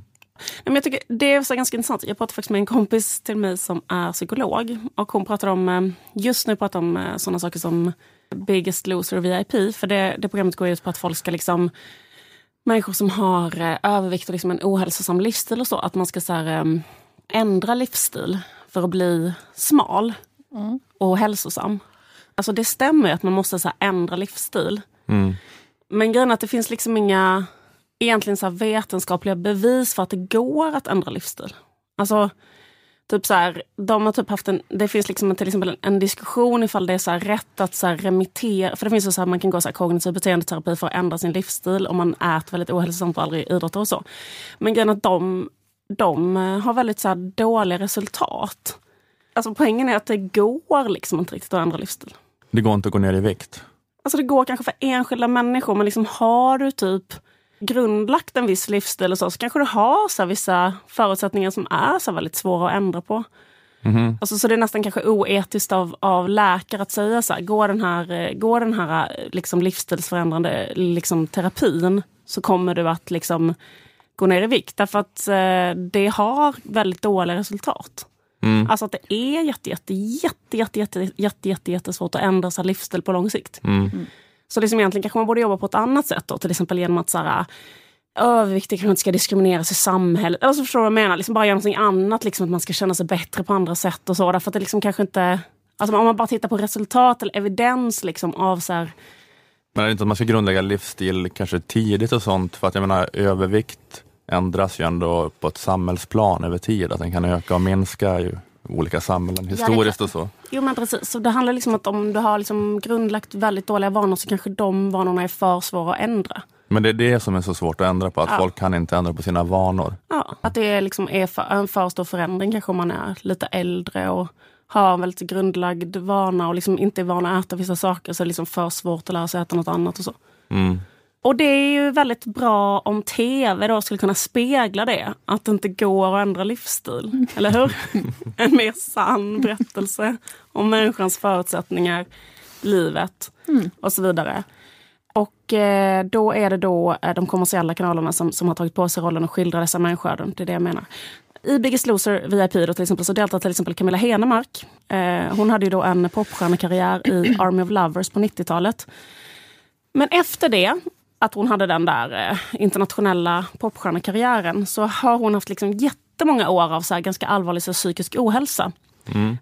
Speaker 2: Men jag tycker det är så ganska intressant. Jag pratade faktiskt med en kompis till mig som är psykolog. Och hon pratar om, eh, just nu pratar om eh, sådana saker som Biggest Loser VIP. För det, det programmet går ut på att folk ska liksom Människor som har eh, övervikt och liksom en ohälsosam livsstil och så. Att man ska så här, ändra livsstil för att bli smal mm. och hälsosam. Alltså det stämmer att man måste så ändra livsstil.
Speaker 1: Mm.
Speaker 2: Men grejen är att det finns liksom inga egentligen så vetenskapliga bevis för att det går att ändra livsstil. Alltså, typ så här, de har typ haft en, det finns liksom till exempel en, en diskussion ifall det är så rätt att så remittera, för det finns ju så här, man kan gå så här kognitiv beteendeterapi för att ändra sin livsstil om man äter väldigt ohälsosamt och aldrig idrottar och så. Men grejen att de, de har väldigt så dåliga resultat. Alltså poängen är att det går liksom inte riktigt att ändra livsstil.
Speaker 1: Det går inte att gå ner i vikt?
Speaker 2: Alltså det går kanske för enskilda människor, men liksom har du typ grundlagt en viss livsstil och så, så kanske du har så vissa förutsättningar som är så väldigt svåra att ändra på.
Speaker 1: Mm.
Speaker 2: Alltså, så det är nästan kanske oetiskt av, av läkare att säga så här, går den här, eh, går den här eh, liksom livsstilsförändrande liksom, terapin så kommer du att liksom, gå ner i vikt. Därför att eh, det har väldigt dåliga resultat.
Speaker 1: Mm.
Speaker 2: Alltså att det är jätte, jätte, jätte, jätte, jätte, jätte, jätte, jättesvårt att ändra sin livsstil på lång sikt.
Speaker 1: Mm.
Speaker 2: Så liksom egentligen kanske man borde jobba på ett annat sätt då, till exempel genom att så här, överviktiga kanske inte ska diskrimineras i samhället. Eller så förstår du vad jag menar? Liksom bara göra någonting annat, liksom att man ska känna sig bättre på andra sätt och så. Därför att det liksom kanske inte... Alltså om man bara tittar på resultat eller evidens liksom av så här,
Speaker 1: Men är det inte att man ska grundlägga livsstil kanske tidigt och sånt? För att jag menar övervikt ändras ju ändå på ett samhällsplan över tid. Att den kan öka och minska ju olika samhällen historiskt och så.
Speaker 2: Jo men precis, så det handlar liksom om att om du har liksom grundlagt väldigt dåliga vanor så kanske de vanorna är för svåra att ändra.
Speaker 1: Men det är det som är så svårt att ändra på, att
Speaker 2: Ja.
Speaker 1: folk kan inte ändra på sina vanor.
Speaker 2: Ja, att det liksom är för, en för stor förändring kanske om man är lite äldre och har en väldigt grundlagd vana och liksom inte är van att äta vissa saker så är det liksom för svårt att lära sig äta något annat och så.
Speaker 1: Mm.
Speaker 2: Och det är ju väldigt bra om tv då skulle kunna spegla det. Att det inte går att ändra livsstil. Eller hur? [LAUGHS] en mer sann berättelse om människans förutsättningar, livet och så vidare. Och eh, då är det då eh, de kommersiella kanalerna som, som har tagit på sig rollen att skildra dessa människoöden. Det är det jag menar. I Biggest Loser VIP då, till exempel, så deltar till exempel Camilla Henemark. Eh, hon hade ju då en popstjärnekarriär i [CLEARS THROAT] Army of Lovers på 90-talet. Men efter det, att hon hade den där eh, internationella popstjärnekarriären, så har hon haft liksom jättemånga år av så här, ganska allvarlig så, psykisk ohälsa.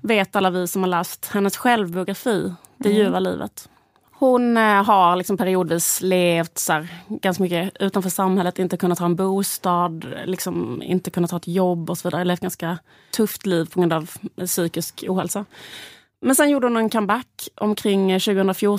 Speaker 2: Vet alla vi som har läst hennes självbiografi, Det ljuva livet. Hon eh, har liksom periodvis levt så här, ganska mycket utanför samhället, inte kunnat ha en bostad, liksom, inte kunnat ha ett jobb och så vidare. Levt ganska tufft liv på grund av psykisk ohälsa. Men sen gjorde hon en comeback omkring eh, 2014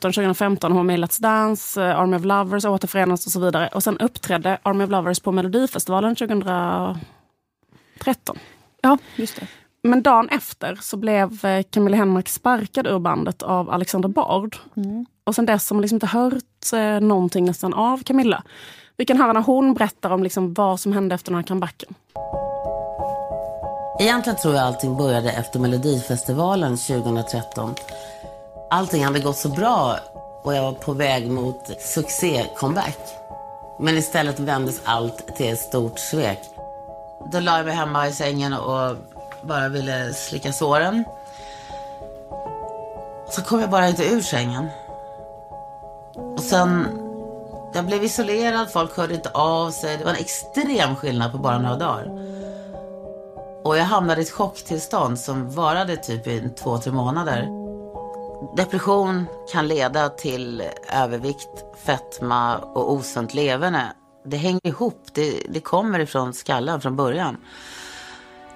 Speaker 2: 2015 hon med i Let's Dance, eh, Army of Lovers, återförenas och så vidare. Och sen uppträdde Army of Lovers på Melodifestivalen 2013.
Speaker 3: Ja, just det.
Speaker 2: Men dagen efter så blev eh, Camilla Henmark sparkad ur bandet av Alexander Bard. Och sen dess har man liksom inte hört eh, någonting nästan av Camilla. Vi kan höra när hon berättar om liksom vad som hände efter den här comebacken.
Speaker 9: Egentligen tror jag allting började efter Melodifestivalen 2013. Allting hade gått så bra och jag var på väg mot succé-comeback. Men istället vändes allt till ett stort svek. Då la jag mig hemma i sängen och bara ville slicka såren. Så kom jag bara inte ur sängen. Och sen, jag blev isolerad, folk hörde inte av sig. Det var en extrem skillnad på bara några dagar. Och jag hamnade i ett chocktillstånd som varade typ i två, tre månader. Depression kan leda till övervikt, fetma och osunt leverne. Det hänger ihop, det, det kommer ifrån skallen från början.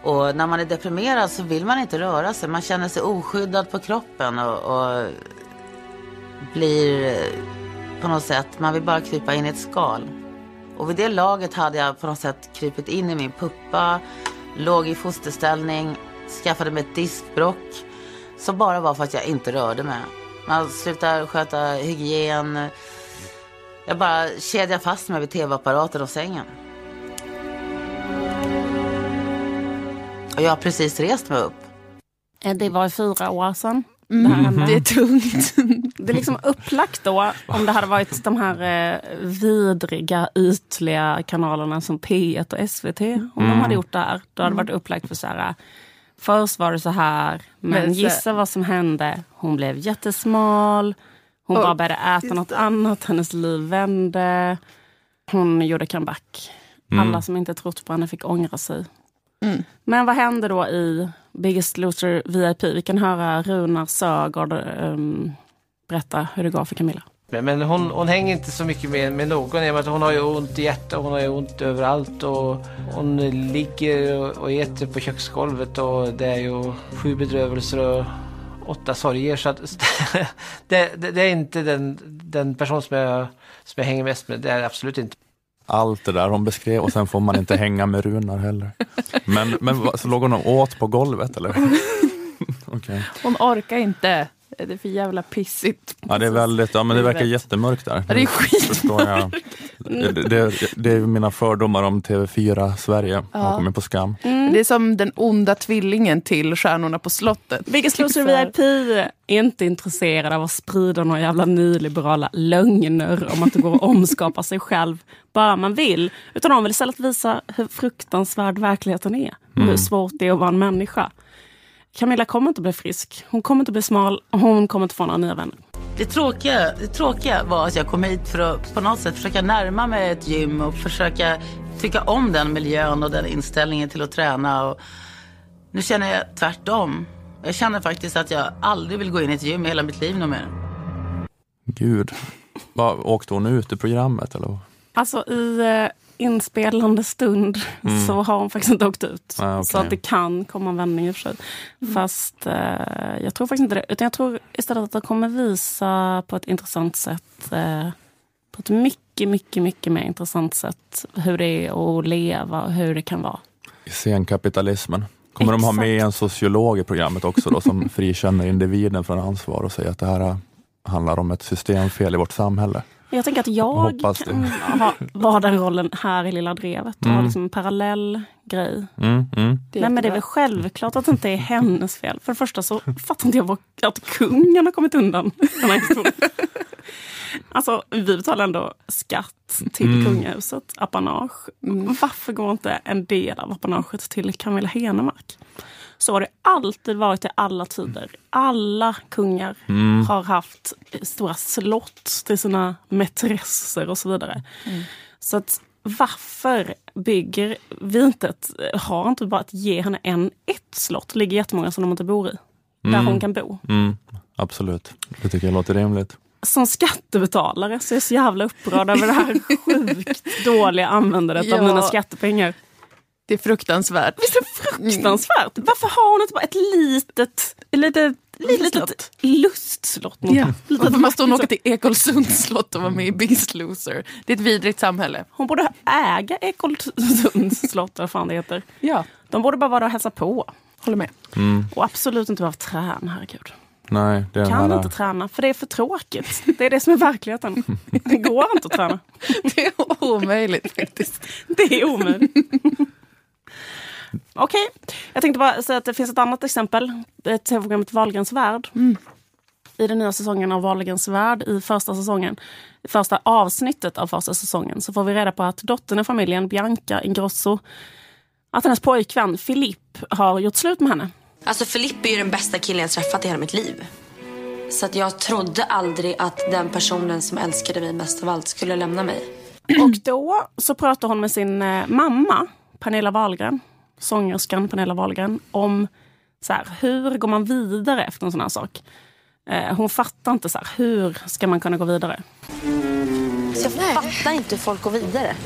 Speaker 9: Och när man är deprimerad så vill man inte röra sig. Man känner sig oskyddad på kroppen och, och blir eh, på något sätt, man vill bara krypa in i ett skal. Och vid det laget hade jag på något sätt krypit in i min puppa, låg i fosterställning, skaffade mig ett diskbrock som bara var för att jag inte rörde mig. Man slutade sköta hygien. Jag bara kedjade fast mig vid tv-apparaten och sängen. Och jag har precis rest mig upp.
Speaker 2: Eh, Det var fyra år sedan.
Speaker 3: Mm,
Speaker 2: det
Speaker 3: är tungt. [LAUGHS]
Speaker 2: Det är liksom upplagt då, om det hade varit de här eh, vidriga, ytliga kanalerna som P1 och SVT. Om de
Speaker 3: Mm.
Speaker 2: hade gjort det här, då hade det varit upplagt för så här. Först var det så här, men gissa vad som hände. Hon blev jättesmal. Hon
Speaker 3: Och-
Speaker 2: bara började äta något annat. Hennes liv vände. Hon gjorde comeback.
Speaker 1: Mm.
Speaker 2: Alla som inte trott på henne fick ångra sig.
Speaker 3: Mm.
Speaker 2: Men vad hände då i Biggest Loser VIP? Vi kan höra Runar Sögaard um, berätta hur det går för Camilla.
Speaker 10: Men, men hon, hon hänger inte så mycket med, med någon. i och med att Hon har ju ont i hjärtat och hon har ju ont överallt. Och hon ligger och, och äter på köksgolvet och det är ju sju bedrövelser och åtta sorger. Så att, [LAUGHS] det, det, det är inte den, den person som jag, som jag hänger mest med. Det är det absolut inte.
Speaker 1: Allt det där hon beskrev och sen får man inte hänga med Runar heller. Men, men så låg hon och åt på golvet eller? [LAUGHS] Okej.
Speaker 3: Hon orkar inte. Det är för jävla pissigt.
Speaker 1: Ja det är väldigt, ja men det verkar jättemörkt där.
Speaker 3: Ja, det är skit.
Speaker 1: Förstår jag. Det, det, det är mina fördomar om TV4 Sverige, har
Speaker 3: Ja.
Speaker 1: kommit på skam.
Speaker 3: Det är som den onda tvillingen till Stjärnorna på slottet.
Speaker 2: Biggest Loser VIP är inte intresserad av att sprida några jävla nyliberala lögner om att det går att omskapa sig själv bara man vill. Utan de vill istället visa hur fruktansvärd verkligheten är och hur
Speaker 11: Mm.
Speaker 2: svårt det är att vara en människa. Camilla kommer inte bli frisk, hon kommer inte bli smal och hon kommer inte få några nya vänner.
Speaker 9: Det tråkiga, det tråkiga var att jag kom hit för att på något sätt försöka närma mig ett gym och försöka tycka om den miljön och den inställningen till att träna. Och nu känner jag tvärtom. Jag känner faktiskt att jag aldrig vill gå in i ett gym i hela mitt liv något mer.
Speaker 1: Gud. Vad, åkte hon ut i programmet eller? vad?
Speaker 2: Alltså i eh, inspelande stund
Speaker 1: Mm.
Speaker 2: så har hon faktiskt inte åkt ut.
Speaker 1: Ah, okej.
Speaker 2: Så att det kan komma en vändning i och för sig. Fast eh, jag tror faktiskt inte det. Utan jag tror istället att det kommer visa på ett intressant sätt. Eh, på ett mycket, mycket, mycket mer intressant sätt. Hur det är att leva och hur det kan vara.
Speaker 1: I scenkapitalismen. Kommer de ha med en sociolog i programmet också då, som [LAUGHS] frikänner individen från ansvar och säger att det här handlar om ett systemfel i vårt samhälle?
Speaker 2: Jag tänker att jag kan ha, vara den rollen här i Lilla Drevet och ha
Speaker 1: Mm.
Speaker 2: liksom en parallell grej.
Speaker 1: Mm, mm.
Speaker 2: Nej, men det är väl självklart att det inte är hennes fel. För det första så fattar inte jag att kungen har kommit undan den här historien. [LAUGHS] Alltså, vi betalar ändå skatt till
Speaker 11: Mm.
Speaker 2: kungahuset, apanage. Varför går inte en del av apanaget till Camilla Henemark? Så har det alltid varit i alla tider. Alla kungar
Speaker 11: Mm.
Speaker 2: har haft stora slott till sina mätresser och så vidare. Så att varför bygger vi inte ett, har inte bara att ge henne en, ett slott? Det ligger jättemånga som de inte bor i. Där
Speaker 1: Mm.
Speaker 2: hon kan bo.
Speaker 1: Mm, absolut, det tycker jag låter rimligt.
Speaker 2: Som skattebetalare så är jag så jävla upprörd över det här [LAUGHS] sjukt dåliga användandet
Speaker 3: Ja.
Speaker 2: av mina skattepengar.
Speaker 3: Det är fruktansvärt.
Speaker 2: Visst är det fruktansvärt? Varför har hon inte bara ett litet, litet, litet, litet lustslott?
Speaker 3: Ja.
Speaker 2: litet
Speaker 3: Varför måste hon åka till Ekolsunds slott och vara med i Biggest Loser? Det är ett vidrigt samhälle.
Speaker 2: Hon borde äga Ekolsunds slott, eller vad fan det heter.
Speaker 3: Ja.
Speaker 2: De borde bara vara där och hälsa på.
Speaker 3: Håller med.
Speaker 1: Mm.
Speaker 2: Och absolut inte behöva träna, herregud.
Speaker 1: Nej, det
Speaker 2: Kan
Speaker 1: här,
Speaker 2: inte träna, för det är för tråkigt. Det är det som är verkligheten. Det går inte att träna. [LAUGHS]
Speaker 3: Det är omöjligt faktiskt.
Speaker 2: Det är omöjligt. Okej, jag tänkte bara säga att det finns ett annat exempel. Det är tv-programmet Wahlgrens värld. i den nya säsongen av Wahlgrens värld, i första säsongen, första avsnittet av första säsongen, så får vi reda på att dottern i familjen, Bianca Ingrosso, att hennes pojkvän Filip har gjort slut med henne.
Speaker 11: Alltså Filip är ju den bästa killen jag träffat i hela mitt liv. Så att jag trodde aldrig att den personen som älskade mig mest av allt skulle lämna mig.
Speaker 2: Och då så pratar hon med sin eh, mamma, Pernilla Wahlgren, sångerskan Pernilla Wahlgren, om så här, hur går man vidare efter en sån här sak. Eh, hon fattar inte så här, hur ska man kunna gå vidare.
Speaker 11: Så jag fattar inte hur folk går vidare.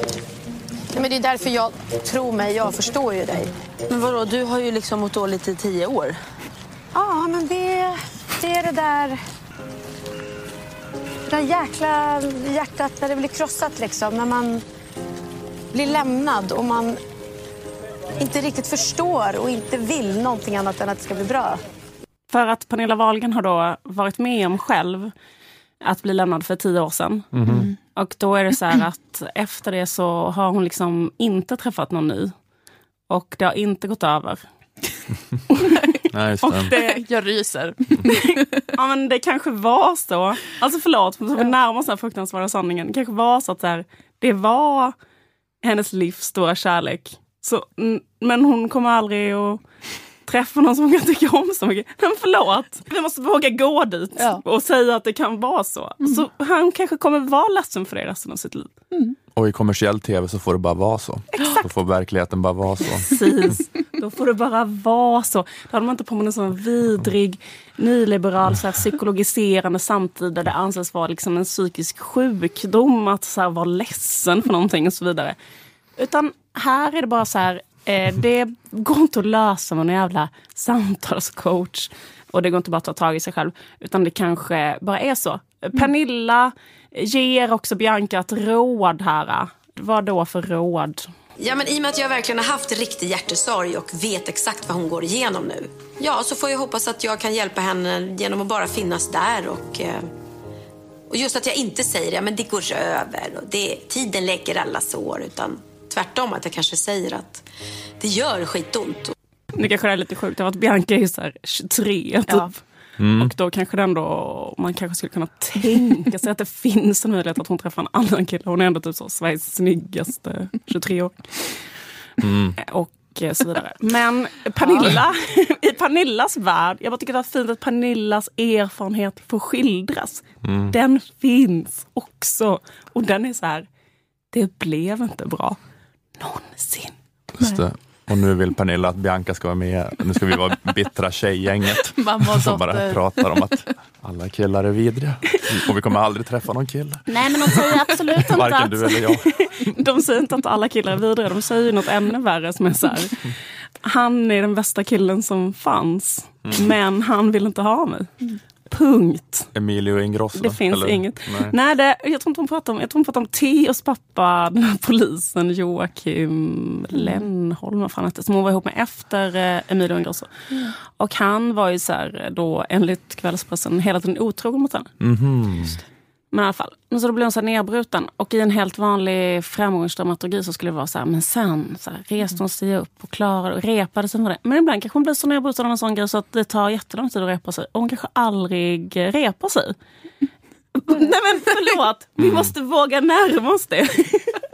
Speaker 12: Nej, men det är därför jag tror mig, jag förstår ju dig.
Speaker 11: Men vadå, du har ju liksom mått dåligt i tio år.
Speaker 12: Ja, men det, det är det där... Det där jäkla hjärtat när det blir krossat liksom. När man blir lämnad och man inte riktigt förstår och inte vill någonting annat än att det ska bli bra.
Speaker 2: För att Pernilla Wahlgren har då varit med om själv att bli lämnad för tio år sedan.
Speaker 1: Mhm.
Speaker 2: Och då är det så här att efter det så har hon liksom inte träffat någon ny. Och det har inte gått över. [LAUGHS]
Speaker 1: Nej, just
Speaker 2: Och
Speaker 1: det.
Speaker 3: jag ryser.
Speaker 2: ja men det kanske var så. Alltså förlåt, så vi närmar oss den här fruktansvärda sanningen. Det kanske var så att så här, det var hennes livs stora kärlek. Så, mm, men hon kommer aldrig att träffa någon som hon kan tycka om så mycket. Men förlåt, vi måste våga gå dit och säga att det kan vara så. Så han kanske kommer vara ledsen för det resten av sitt liv.
Speaker 1: Och i kommersiell tv så får det bara vara så. Då får verkligheten bara vara så.
Speaker 2: Precis, då får det bara vara så. Då hade man inte på med en sån vidrig nyliberal så här, psykologiserande samtid där det anses vara liksom en psykisk sjukdom att så här, vara ledsen för någonting och så vidare. Utan här är det bara så här, eh, det går inte att lösa med någon jävla samtalscoach. Och det går inte bara att ta tag i sig själv. Utan det kanske bara är så. Pernilla ger också Bianca ett råd här. Vad då för råd?
Speaker 11: Ja, men i och med att jag verkligen har haft riktig hjärtesorg och vet exakt vad hon går igenom nu. Ja, så får jag hoppas att jag kan hjälpa henne genom att bara finnas där och... eh, Och just att jag inte säger ja, men det går över och det, tiden läker alla sår. Utan tvärtom att jag kanske säger att det gör skitont.
Speaker 2: Nu kanske det är lite sjukt, att Bianca är så här 23 typ.
Speaker 1: Mm.
Speaker 2: Och då kanske det ändå, man kanske skulle kunna tänka sig att det finns en möjlighet att hon träffar en annan kille. Hon är ändå typ så Sveriges snyggaste 23 år.
Speaker 1: Mm.
Speaker 2: Och eh, så vidare. Men Pernilla, [LAUGHS] i Pernillas värld, jag bara tycker det är fint att Pernillas erfarenhet får skildras.
Speaker 1: Mm.
Speaker 2: Den finns också. Och den är så här, det blev inte bra. Någonsin.
Speaker 1: Just det. Och nu vill Pernilla att Bianca ska vara med. Nu ska vi vara bittra tjejgänget. [LAUGHS]
Speaker 3: Mamma och
Speaker 1: Som bara pratar om att alla killar är vidriga. Och vi kommer aldrig träffa någon kille.
Speaker 2: Nej men de säger absolut inte
Speaker 1: Varken
Speaker 2: att...
Speaker 1: du eller jag. [LAUGHS]
Speaker 2: De säger inte att alla killar är vidriga, de säger något ännu värre som är så här. Han är den bästa killen som fanns,
Speaker 1: Mm.
Speaker 2: men han vill inte ha mig. Punkt.
Speaker 1: Emilio Ingrosso?
Speaker 2: Det finns
Speaker 1: eller?
Speaker 2: inget.
Speaker 1: Nej.
Speaker 2: Nej, det, jag tror inte hon pratar om, jag tror hon pratar om Theos pappa, den här polisen Joakim Lennholm, vad fan hette, som hon var ihop med efter eh, Emilio Ingrosso. Och han var ju så här, eh, då enligt kvällspressen hela tiden otrogen mot henne.
Speaker 1: Mhm.
Speaker 2: Men i alla fall, men så då blev hon så här nedbruten. Och i en helt vanlig framgångsdramaturgi så skulle det vara så här, men sen så här, reste hon sig upp och klarade och repade sig för det. Men ibland kanske hon blir så nedbruten av en sån grej så att det tar jättelång tid att repa sig. Och hon kanske aldrig repar sig. [LAUGHS] Nej men förlåt, vi måste våga närma oss det. [LAUGHS]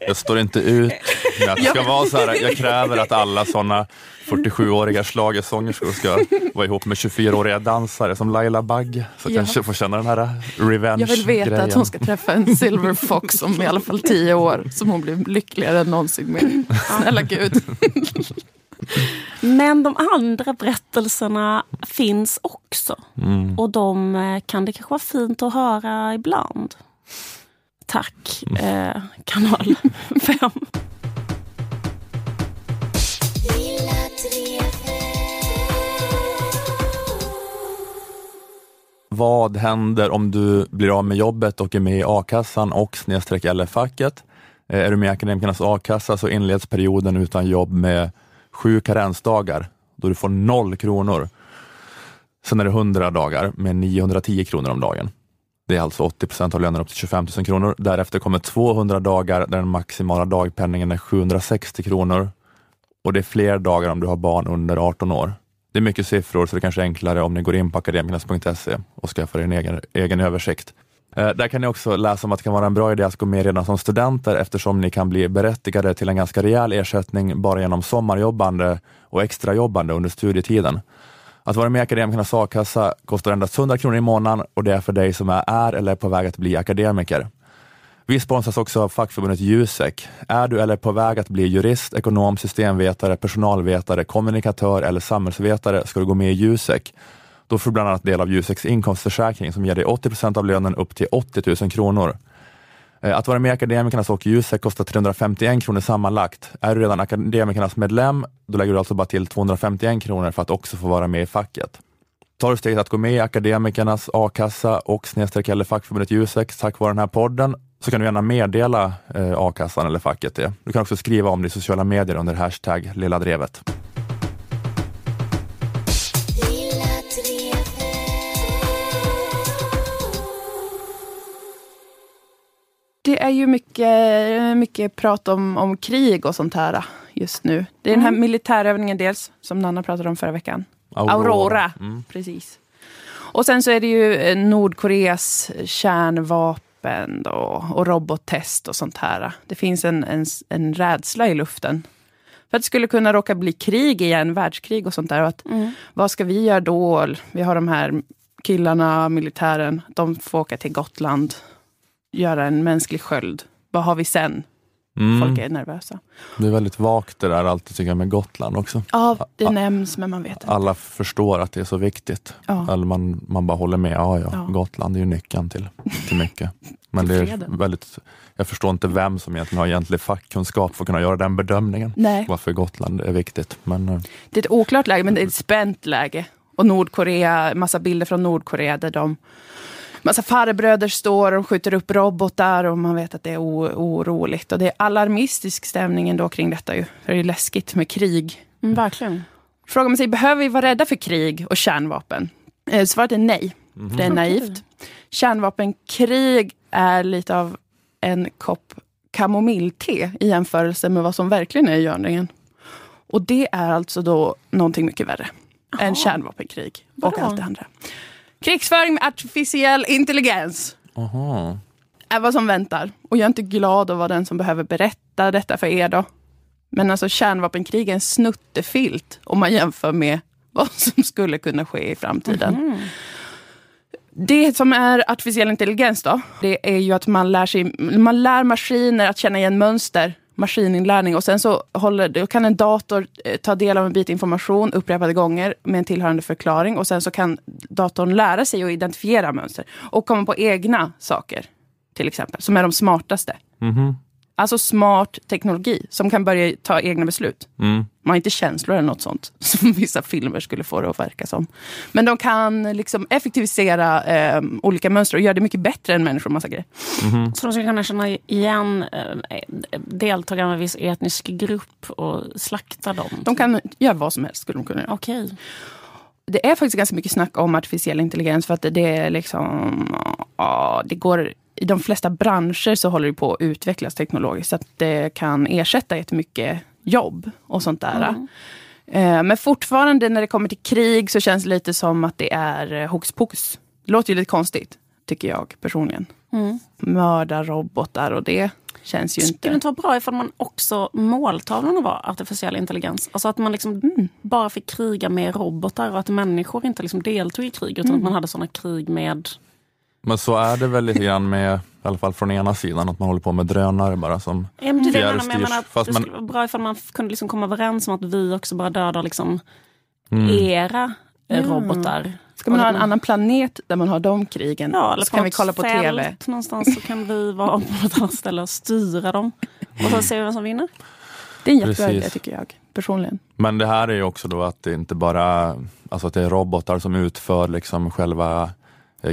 Speaker 1: Jag står inte ut med att det ska vara så här. Jag kräver att alla sådana 47-åriga schlagersångerskor ska vara ihop med 24-åriga dansare som Laila Bagge. Så att
Speaker 3: Ja.
Speaker 1: jag får känna den här revenge
Speaker 3: Jag vill veta att hon ska träffa en silver fox om i alla fall tio år. Som hon blir lyckligare än någonsin med. Snälla gud.
Speaker 2: Men de andra berättelserna finns också.
Speaker 1: Mm.
Speaker 2: Och de eh, kan det kanske vara fint att höra ibland. Tack, eh, kanal [LAUGHS] 5.
Speaker 1: Vad händer om du blir av med jobbet och är med i a-kassan och snedstreck LF-facket? Eh, är du med i akademikernas a-kassa så inleds perioden utan jobb med sju karensdagar då du får noll kronor. Sen är det 100 dagar med 910 kronor om dagen. Det är alltså 80 procent av lönen upp till 25 000 kronor. Därefter kommer 200 dagar där den maximala dagpenningen är 760 kronor. Och det är fler dagar om du har barn under 18 år. Det är mycket siffror så det kanske är enklare om ni går in på akademikernas.se och skaffar er en egen, egen översikt. Eh, där kan ni också läsa om att det kan vara en bra idé att gå med redan som studenter eftersom ni kan bli berättigade till en ganska rejäl ersättning bara genom sommarjobbande och extrajobbande under studietiden. Att vara med i Akademikernas a-kassa kostar endast 100 kronor i månaden och det är för dig som är, är eller är på väg att bli akademiker. Vi sponsras också av fackförbundet Jusek. Är du eller på väg att bli jurist, ekonom, systemvetare, personalvetare, kommunikatör eller samhällsvetare ska du gå med i Jusek. Då får du bland annat del av Juseks inkomstförsäkring som ger dig 80 procent av lönen upp till 80 000 kronor. Eh, att vara med i Akademikernas och Jusek kostar 351 kronor sammanlagt. Är du redan Akademikernas medlem, då lägger du alltså bara till 251 kronor för att också få vara med i facket. Tar du steget att gå med i Akademikernas a-kassa och snedstreck eller fackförbundet Jusek tack vare den här podden så kan du gärna meddela eh, a-kassan eller facket det. Du kan också skriva om det i sociala medier under hashtag Lilla Drevet.
Speaker 3: Det är ju mycket, mycket prat om, om krig och sånt här just nu. Det är den här
Speaker 2: Mm.
Speaker 3: militärövningen dels, som Nanna pratade om förra veckan.
Speaker 1: Aurora.
Speaker 3: Aurora,
Speaker 1: Mm.
Speaker 3: precis. Och sen så är det ju eh, Nordkoreas kärnvapen då, och robottest och sånt här. Det finns en, en, en rädsla i luften. För att det skulle kunna råka bli krig igen, världskrig och sånt där. Och att, Vad ska vi göra då? Vi har de här killarna, militären, de får åka till Gotland, göra en mänsklig sköld. Vad har vi sen?
Speaker 1: Mm.
Speaker 3: Folk är nervösa.
Speaker 1: Det är väldigt vagt det där alltid tycker jag med Gotland också.
Speaker 3: Ja, det nämns men man vet inte.
Speaker 1: Alla förstår att det är så viktigt.
Speaker 3: Ja.
Speaker 1: Eller man, man bara håller med. Ja, ja,
Speaker 3: Ja.
Speaker 1: Gotland är ju nyckeln till, till mycket. [LAUGHS] Men det är väldigt, jag förstår inte vem som egentligen har egentlig fackkunskap för att kunna göra den bedömningen.
Speaker 3: Nej.
Speaker 1: Varför Gotland är viktigt. Men, eh,
Speaker 3: Det är ett oklart läge, men det är ett spänt läge. Och Nordkorea, massa bilder från Nordkorea där de Massa farbröder står och skjuter upp robotar och man vet att det är o- oroligt. Och det är alarmistisk stämning ändå kring detta ju. För det är läskigt med krig.
Speaker 2: Mm, verkligen.
Speaker 3: Frågar man sig, behöver vi vara rädda för krig och kärnvapen? Eh, Svaret är nej.
Speaker 1: Mhm.
Speaker 3: För det är naivt. Kärnvapenkrig är lite av en kopp kamomillte i jämförelse med vad som verkligen är i görningen. Och det är alltså då någonting mycket värre än kärnvapenkrig och
Speaker 2: Vadå?
Speaker 3: allt det andra. Krigsföring med artificiell intelligens
Speaker 1: aha.
Speaker 3: är vad som väntar. Och jag är inte glad att vara den som behöver berätta detta för er då. Men alltså kärnvapenkrig är en snuttefilt om man jämför med vad som skulle kunna ske i framtiden. Det som är artificiell intelligens då, det är ju att man lär, sig, man lär maskiner att känna igen mönster, maskininlärning och sen så håller, då kan en dator eh, ta del av en bit information upprepade gånger med en tillhörande förklaring och sen så kan datorn lära sig att identifiera mönster och komma på egna saker, till exempel, som är de smartaste.
Speaker 1: Mhm.
Speaker 3: Alltså smart teknologi som kan börja ta egna beslut.
Speaker 1: Mm.
Speaker 3: Man har inte känslor eller något sånt [LAUGHS] som vissa filmer skulle få det att verka som. Men de kan liksom effektivisera eh, olika mönster och göra det mycket bättre än människor. Massa grejer.
Speaker 2: Så de ska kunna känna igen eh, deltagare av en viss etnisk grupp och slakta dem?
Speaker 3: De kan göra vad som helst. skulle de kunna göra.
Speaker 2: Okej.
Speaker 3: Det är faktiskt ganska mycket snack om artificiell intelligens för att det är liksom... Ja, det går, I de flesta branscher så håller det på att utvecklas teknologiskt så att det kan ersätta jättemycket jobb och sånt där. Eh, Men fortfarande när det kommer till krig så känns det lite som att det är eh, hokus pokus. Det låter ju lite konstigt, tycker jag personligen.
Speaker 2: Mm.
Speaker 3: Mörda robotar och det känns ju
Speaker 2: Skulle det
Speaker 3: inte...
Speaker 2: inte vara bra ifall man också måltavlorna var artificiell intelligens? Alltså att man liksom
Speaker 3: Mm.
Speaker 2: bara fick kriga med robotar och att människor inte liksom deltog i krig utan
Speaker 3: Mm.
Speaker 2: att man hade såna krig med...
Speaker 1: Men så är det väl lite grann med, i alla fall från ena sidan, att man håller på med drönare bara som
Speaker 2: Ja, men det jag menar, jag
Speaker 1: fjärrstyrs. Fast
Speaker 2: det
Speaker 1: man,
Speaker 2: skulle vara bra ifall man kunde liksom komma överens om att vi också bara dödar liksom
Speaker 1: Mm.
Speaker 2: era
Speaker 3: Ja.
Speaker 2: robotar.
Speaker 3: Ska man ha en annan planet där man har de krigen?
Speaker 2: Ja, eller
Speaker 3: så kan vi
Speaker 2: något
Speaker 3: kolla på TV.
Speaker 2: någonstans så kan vi vara på ett annat ställe och styra dem. Och så ser vi vem som vinner.
Speaker 3: Det är en jättebra idé tycker jag, personligen.
Speaker 1: Men det här är ju också då att det inte bara alltså att det är robotar som utför liksom själva eh,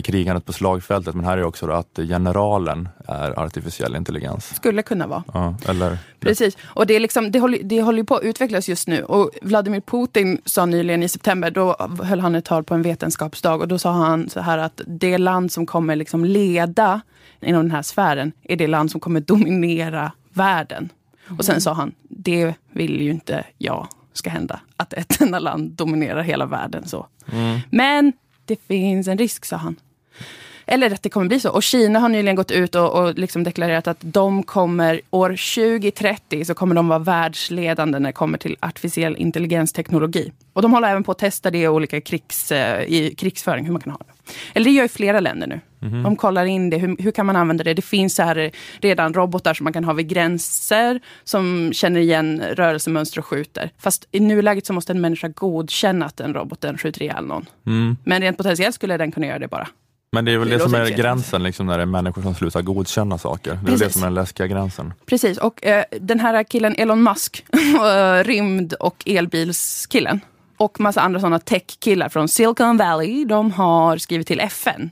Speaker 1: krigandet på slagfältet, men här är också då att generalen är artificiell intelligens.
Speaker 3: Skulle kunna vara.
Speaker 1: Ja, eller,
Speaker 3: Precis. Och det, är liksom, det, håller, det håller ju på att utvecklas just nu. Och Vladimir Putin sa nyligen i september, då höll han ett tal på en vetenskapsdag och då sa han så här att det land som kommer liksom leda inom den här sfären är det land som kommer dominera världen. Och sen sa han, det vill ju inte jag ska hända. att ett enda land dominerar hela världen. så.
Speaker 1: Mm.
Speaker 3: Men det finns en risk, sa han. Eller att det kommer bli så. Och Kina har nyligen gått ut och, och liksom deklarerat att de kommer, år 2030, så kommer de vara världsledande när det kommer till artificiell intelligensteknologi. Och de håller även på att testa det i olika krigs, eh, i krigsföring, hur man kan ha det. Eller det gör ju flera länder nu.
Speaker 1: Mhm.
Speaker 3: De kollar in det, hur, hur kan man använda det? Det finns så här redan robotar som man kan ha vid gränser, som känner igen rörelsemönster och skjuter. Fast i nuläget så måste en människa godkänna att den roboten skjuter ihjäl någon.
Speaker 1: Mm.
Speaker 3: Men rent potentiellt skulle den kunna göra det bara.
Speaker 1: Men det är väl
Speaker 3: Det
Speaker 1: det, som är gränsen, liksom, när det är människor som slutar godkänna saker. Det är väl det
Speaker 3: Precis.
Speaker 1: som är den läskiga gränsen.
Speaker 3: Precis, och eh, den här killen Elon Musk, [LAUGHS] eh, rymd och elbilskillen och massa andra sådana tech-killar från Silicon Valley, de har skrivit till FN.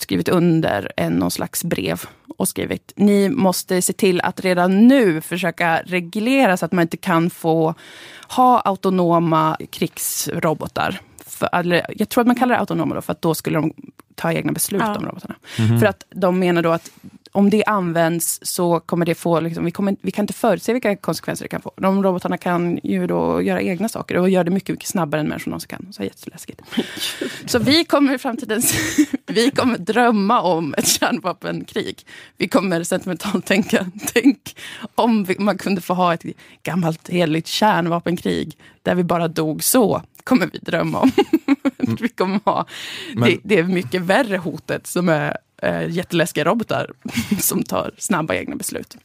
Speaker 3: Skrivit under en någon slags brev och skrivit ni måste se till att redan nu försöka reglera så att man inte kan få ha autonoma krigsrobotar. För, eller, jag tror att man kallar det autonoma då, för att då skulle de ta egna beslut
Speaker 2: Ja.
Speaker 3: om robotarna.
Speaker 2: Mhm.
Speaker 3: För att de menar då att om det används så kommer det få, liksom, vi, kommer, vi kan inte förutse vilka konsekvenser det kan få. De robotarna kan ju då göra egna saker och göra det mycket, mycket snabbare än människor någonsin kan. Så jätteläskigt. [LAUGHS] Så vi kommer i framtiden, [LAUGHS] vi kommer drömma om ett kärnvapenkrig. Vi kommer sentimentalt tänka, tänk om vi, man kunde få ha ett gammalt heligt kärnvapenkrig där vi bara dog så, kommer vi drömma om. [LAUGHS] vi kommer ha,
Speaker 1: Men-
Speaker 3: det, det är mycket värre hotet som är eh, jätteläskiga robotar [LAUGHS] som tar snabba egna beslut.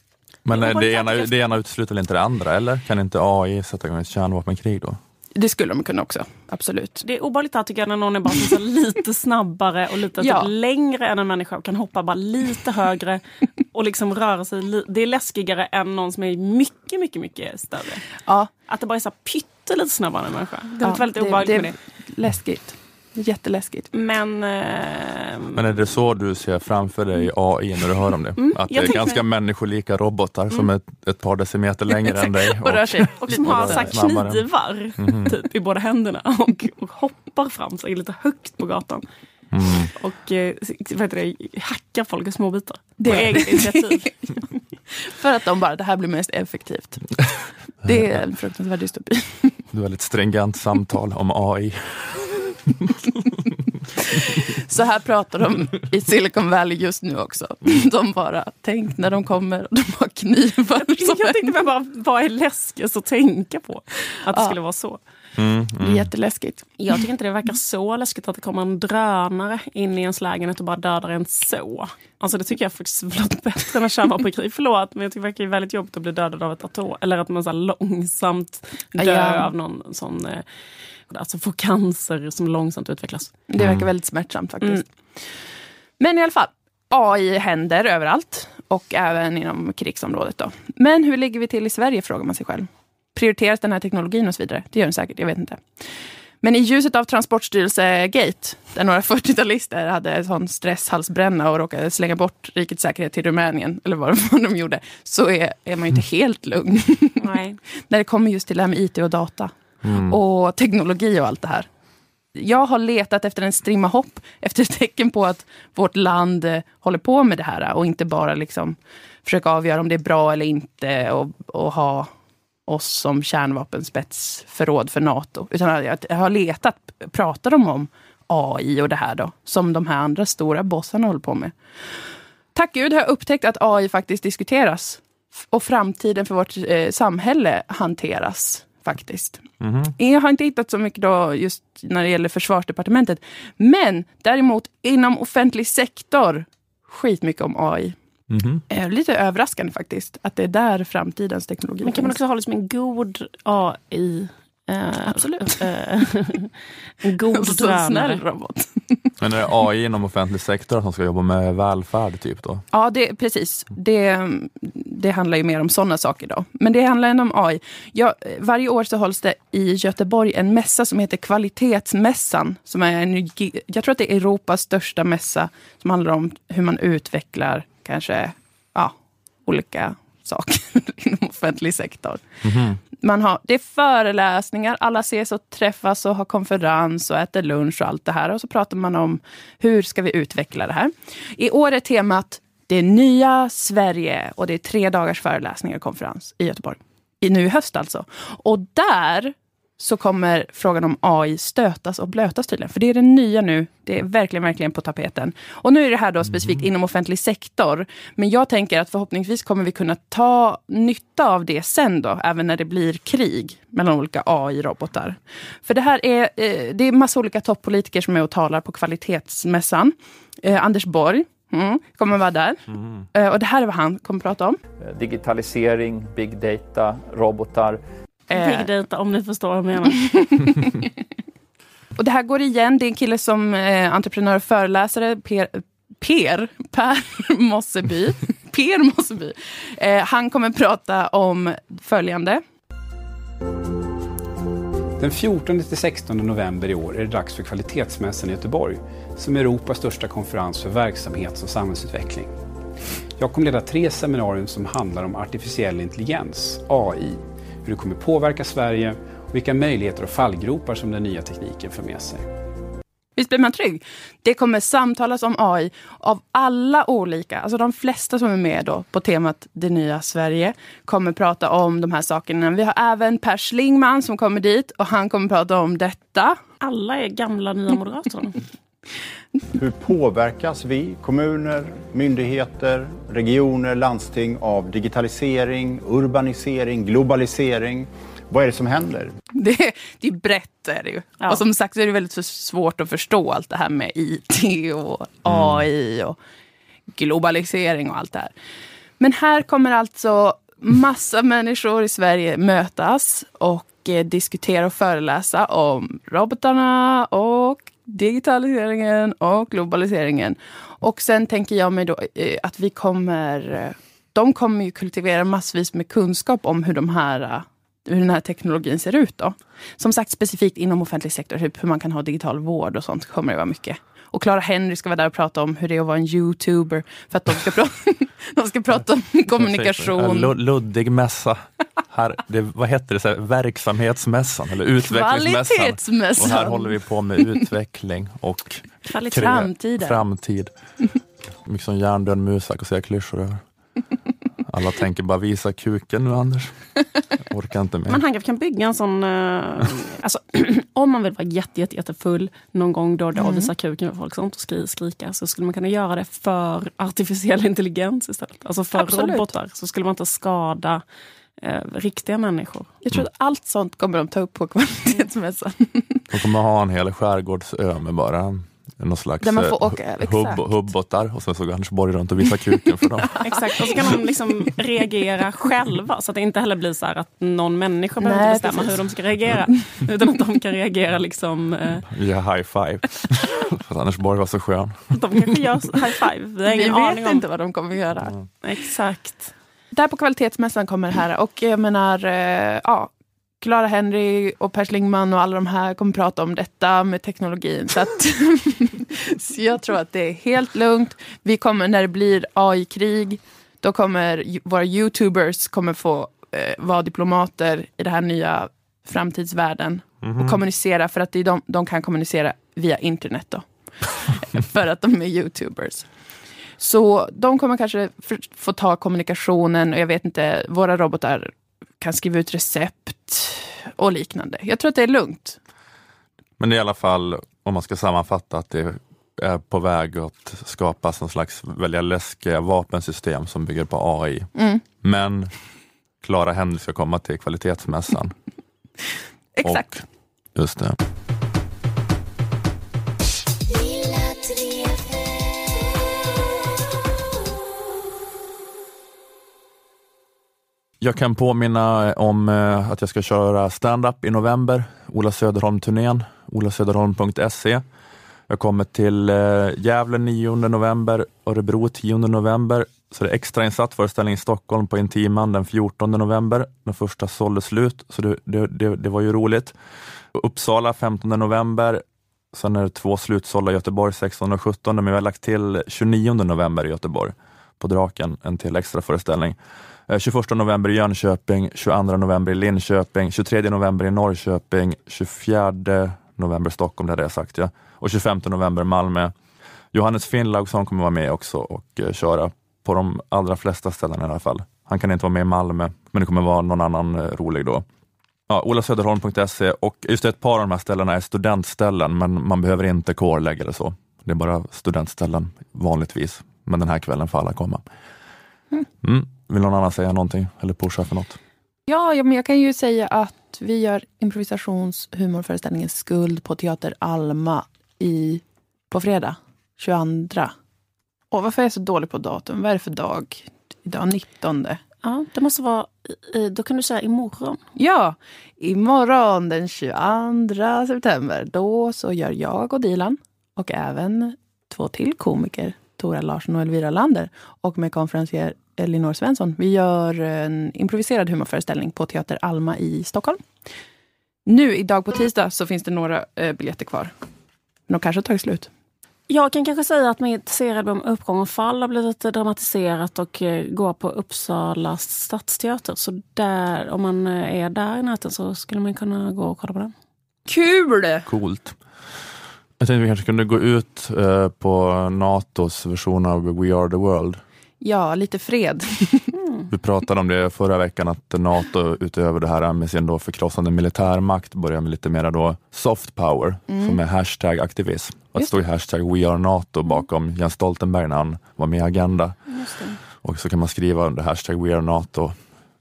Speaker 1: Men eh, det
Speaker 3: vad
Speaker 1: ena, det ena utesluter väl inte det andra, eller? Kan inte AI sätta igång ett kärnvapenkrig då?
Speaker 3: Det skulle de kunna också, absolut.
Speaker 2: Det är obehagligt här tycker jag när någon är bara så lite [LAUGHS] snabbare och lite
Speaker 3: Ja.
Speaker 2: typ längre än en människa och kan hoppa bara lite högre och liksom röra sig. Det är läskigare än någon som är mycket, mycket, mycket större.
Speaker 3: Ja.
Speaker 2: Att det bara är så här pyttelite snabbare än en människa. Det är
Speaker 3: Ja,
Speaker 2: väldigt
Speaker 3: det-
Speaker 2: obehagligt
Speaker 3: det
Speaker 2: med det.
Speaker 3: Läskigt. Jätteläskigt.
Speaker 2: Men... Eh,
Speaker 1: Men är det så du ser framför dig AI när du hör om det?
Speaker 2: Mm,
Speaker 1: att det är ganska människolika robotar som är ett, ett par decimeter längre än dig.
Speaker 3: Och rör sig.
Speaker 2: Och som har så
Speaker 1: snabbare.
Speaker 2: knivar
Speaker 1: Mhm.
Speaker 2: typ, i båda händerna och, och hoppar fram sig lite högt på gatan.
Speaker 1: Mm.
Speaker 2: Och eh, vad det, hackar folk i små bitar.
Speaker 3: Det-
Speaker 2: På eget initiativ. [LAUGHS]
Speaker 3: För att de bara, det här blir mest effektivt. [LAUGHS] Det är en fruktansvärd dystopi.
Speaker 1: Du har ett stringent samtal om AI. [LAUGHS] [LAUGHS]
Speaker 3: Så här pratar de i Silicon Valley just nu också. De bara, tänk när de kommer och de har knivar. som
Speaker 2: Jag tänkte bara, vad är läskigast att tänka på? Att det
Speaker 3: Ja.
Speaker 2: skulle vara så.
Speaker 1: Mm,
Speaker 3: Det är jätteläskigt.
Speaker 2: Jag tycker inte det verkar så läskigt att det kommer en drönare in i ens lägenhet och bara dödar en så. Alltså det tycker jag faktiskt låter bättre än en kärnvapenkrig. Förlåt, men jag tycker det verkar väldigt jobbigt att bli dödad av ett atom. Eller att man så långsamt dö
Speaker 3: Ja.
Speaker 2: av någon sån... Eh, alltså få cancer som långsamt utvecklas.
Speaker 3: Det verkar väldigt smärtsamt faktiskt. Men i alla fall, AI händer överallt och även inom krigsområdet. Då. Men hur ligger vi till i Sverige, frågar man sig själv. Prioriteras den här teknologin och så vidare? Det gör den säkert, jag vet inte. Men i ljuset av Transportstyrelse-gate, där några [LAUGHS] 40-talister hade en sån stresshalsbränna och råkade slänga bort rikets säkerhet till Rumänien, eller vad det [LAUGHS] var de gjorde, så är, är man ju inte helt lugn.
Speaker 2: Nej. [LAUGHS]
Speaker 3: När det kommer just till det här med IT och data
Speaker 2: Mm.
Speaker 3: och teknologi och allt det här. Jag har letat efter en strimma hopp, [LAUGHS] efter tecken på att vårt land eh, håller på med det här och inte bara liksom försöka avgöra om det är bra eller inte och, och ha oss som kärnvapenspetsförråd för NATO. Utan jag, jag har letat, pratar de om AI och det här då, som de här andra stora bossarna håller på med. Tack gud har jag upptäckt att AI faktiskt diskuteras och framtiden för vårt eh, samhälle hanteras faktiskt. Jag har inte hittat så mycket då just när det gäller försvarsdepartementet. Men däremot inom offentlig sektor, skitmycket om AI. Eh, Lite överraskande faktiskt, att det är där framtidens teknologi
Speaker 2: Men kan man
Speaker 3: finns.
Speaker 2: också ha liksom en god AI? Eh,
Speaker 3: Absolut.
Speaker 2: eh, en god
Speaker 3: Så
Speaker 2: drönare.
Speaker 3: snäll robot. [LAUGHS]
Speaker 1: Men är det AI inom offentlig sektor som ska jobba med välfärd typ då?
Speaker 3: Ja, det, precis. Det, det handlar ju mer om sådana saker då. Men det handlar ändå om AI. Ja, varje år så hålls det i Göteborg en mässa som heter Kvalitetsmässan. Som är en, jag tror att det är Europas största mässa som handlar om hur man utvecklar kanske ja, olika saker [LAUGHS] inom offentlig sektor. Man har, det är föreläsningar, alla ses och träffas och har konferens och äter lunch och allt det här. Och så pratar man om hur ska vi utveckla det här. I år är temat Det nya Sverige och det är tre dagars föreläsningar och konferens i Göteborg. I nu i höst alltså. Och där så kommer frågan om AI stötas och blötas tydligen. För det är det nya nu. Det är verkligen, verkligen på tapeten. Och nu är det här då specifikt
Speaker 1: Mm.
Speaker 3: inom offentlig sektor. Men jag tänker att förhoppningsvis kommer vi kunna ta nytta av det sen då, även när det blir krig mellan olika AI-robotar. För det här är, eh, det är massa olika toppolitiker som är och talar på kvalitetsmässan. Eh, Anders Borg mm, kommer vara där. Eh, och det här är vad han kommer prata om.
Speaker 13: Digitalisering, big data, robotar.
Speaker 3: Eh.
Speaker 2: Big data, om ni förstår vad jag menar. [LAUGHS]
Speaker 3: Och det här går igen. Det är en kille som eh, entreprenör och föreläsare, Per, per, per [LAUGHS] Mosseby. [LAUGHS] per Mosseby. Eh, han kommer prata om följande.
Speaker 14: Den 14-16 november i år är det dags för Kvalitetsmässan i Göteborg, som är Europas största konferens för verksamhets och samhällsutveckling. Jag kommer leda tre seminarier som handlar om artificiell intelligens, AI, hur det kommer påverka Sverige och vilka möjligheter och fallgropar som den nya tekniken för med sig.
Speaker 3: Visst blir man trygg? Det kommer samtalas om AI av alla olika, alltså de flesta som är med då på temat Det nya Sverige kommer prata om de här sakerna. Vi har även Per Schlingman som kommer dit och han kommer prata om detta.
Speaker 2: Alla är gamla nya moderater.
Speaker 15: Hur påverkas vi, kommuner, myndigheter, regioner, landsting av digitalisering, urbanisering, globalisering? Vad är det som händer?
Speaker 3: Det, det är brett är det ju. Och som sagt så är det väldigt svårt att förstå allt det här med IT och AI och globalisering och allt det här. Men här kommer alltså massa människor i Sverige mötas och eh, diskutera och föreläsa om robotarna och digitaliseringen och globaliseringen. Och sen tänker jag mig då eh, att vi kommer... Eh, de kommer ju kultivera massvis med kunskap om hur de här eh, hur den här teknologin ser ut. Då. Som sagt, specifikt inom offentlig sektor, hur man kan ha digital vård och sånt kommer det vara mycket. Och Clara Henry ska vara där och prata om hur det är att vara en youtuber. För att de ska, prata, [LAUGHS] de ska prata om
Speaker 1: En
Speaker 3: kommunikation.
Speaker 1: lu- luddig mässa. Här, det, vad heter det? Så här, verksamhetsmässan eller utvecklingsmässan.
Speaker 3: Kvalitetsmässan.
Speaker 1: Och här håller vi på med [LAUGHS] utveckling och framtid. Mycket som hjärndöd musak och säga klyschor över. Alla tänker bara visa kuken nu Anders. Jag orkar inte mer.
Speaker 2: Men han kan bygga en sån... Uh, alltså, [CLEARS THROAT] om man vill vara jätte, jätte, jättefull någon gång då och då och
Speaker 3: Mm.
Speaker 2: visa kuken för folk sånt och skri, skrika så skulle man kunna göra det för artificiell intelligens istället. Alltså för
Speaker 3: Absolut.
Speaker 2: robotar. Så skulle man inte skada eh, riktiga människor.
Speaker 3: Jag tror att allt sånt kommer de ta upp på kvalitetsmässan.
Speaker 1: De kommer ha en hel skärgårdsö med bara någon slags
Speaker 3: Där man får
Speaker 1: eh,
Speaker 3: åka,
Speaker 1: hubb,
Speaker 3: exakt.
Speaker 1: hubbotar och sen så går Anders Borg runt och visar kuken för dem. [LAUGHS]
Speaker 2: Exakt, och så kan de liksom reagera själva så att det inte heller blir så här att någon människa
Speaker 3: Nej,
Speaker 2: behöver bestämma
Speaker 3: precis.
Speaker 2: hur de ska reagera. Utan att de kan reagera liksom... Eh,
Speaker 1: Ge high five. [LAUGHS] för att Anders Borg var så skön.
Speaker 2: de kanske gör high five. Vi har
Speaker 3: Vi
Speaker 2: ingen aning
Speaker 3: vet
Speaker 2: om.
Speaker 3: inte vad de kommer göra.
Speaker 2: Exakt.
Speaker 3: Där på kvalitetsmässan kommer det här och jag menar, eh, ja, Clara Henry och Per Schlingman och alla de här kommer prata om detta med teknologin. Så, att, [LAUGHS] så jag tror att det är helt lugnt. Vi kommer, när det blir AI-krig, då kommer våra YouTubers kommer få eh, vara diplomater i den här nya framtidsvärlden
Speaker 16: Mhm.
Speaker 3: och kommunicera, för att det är de, de kan kommunicera via internet då. [LAUGHS] för att de är YouTubers. Så de kommer kanske få ta kommunikationen och jag vet inte, våra robotar kan skriva ut recept och liknande. Jag tror att det är lugnt.
Speaker 1: Men det är i alla fall, om man ska sammanfatta, att det är på väg att skapas någon slags väldigt läskiga vapensystem som bygger på AI.
Speaker 3: Mm.
Speaker 1: Men Clara Henry ska komma till kvalitetsmässan. [LAUGHS]
Speaker 3: Exakt.
Speaker 1: Och, just det. Jag kan påminna eh, om eh, att jag ska köra stand-up i november, Ola Söderholm-turnén, olasöderholm.se. Jag kommer till eh, Gävle 9 november, Örebro 10 november, så det är extrainsatt föreställning i Stockholm på Intiman den 14 november. Den första sålde slut, så det, det, det, det var ju roligt. Uppsala 15 november, sen är det två slutsålda i Göteborg 16 och 17, men vi har lagt till 29 november i Göteborg på Draken, en till extra föreställning. Eh, 21 november i Jönköping, 22 november i Linköping, 23 november i Norrköping, 24 november i Stockholm, det hade jag sagt ja. Och 25 november i Malmö. Johannes Finnlaugsson kommer vara med också och eh, köra på de allra flesta ställen i alla fall. Han kan inte vara med i Malmö, men det kommer vara någon annan eh, rolig då. Ja, olasöderholm.se och just det, ett par av de här ställena är studentställen men man behöver inte kårlägga eller så. Det är bara studentställen vanligtvis. Men den här kvällen får alla komma. Mm. Vill någon annan säga någonting eller pusha för något?
Speaker 3: Ja, ja, men jag kan ju säga att vi gör improvisationshumorföreställningen Skuld på Teater Alma i, på fredag, 22. Och varför är jag så dålig på datum? Vad är det för dag? Idag 19.
Speaker 2: Ja, det måste vara, då kan du säga imorgon.
Speaker 3: Ja, imorgon den 22 september. Då så gör jag och Dilan och även två till komiker, Tora Larsson och Elvira Lander och med konferencier Elinor Svensson. Vi gör en improviserad humorföreställning på Teater Alma i Stockholm. Nu, idag på tisdag, så finns det några eh, biljetter kvar. Men de kanske har tagit slut.
Speaker 2: Jag kan kanske säga att mitt serialbum Uppgång och fall har blivit dramatiserat och eh, går på Uppsala stadsteater. Så där, om man eh, är där i natten så skulle man kunna gå och kolla på den.
Speaker 3: Kul!
Speaker 1: Coolt. Jag tänkte vi kanske kunde gå ut eh, på Natos version av We Are The World.
Speaker 3: Ja, lite fred.
Speaker 1: Vi pratade om det förra veckan att Nato utöver det här med sin då förkrossande militärmakt börjar med lite mera då soft power
Speaker 3: Mm.
Speaker 1: som är hashtag aktivism. Att
Speaker 3: Just
Speaker 1: stå i hashtag We Are NATO bakom Jens Stoltenberg när han var med i Agenda. Och så kan man skriva under hashtag We Are NATO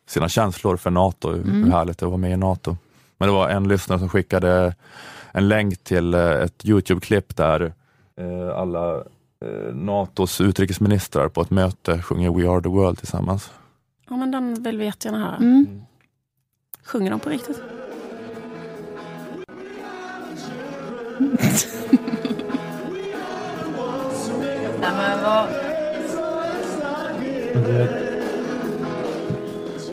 Speaker 1: sina känslor för NATO,
Speaker 3: Mm.
Speaker 1: hur härligt det vara med i NATO. Men det var en lyssnare som skickade en länk till eh, ett Youtube-klipp där eh, alla NATOs utrikesministrar på ett möte sjunger We Are The World tillsammans.
Speaker 2: Ja, men den vill vi jättegärna höra.
Speaker 3: Mm.
Speaker 2: Sjunger de på riktigt?
Speaker 3: Nej, men vad...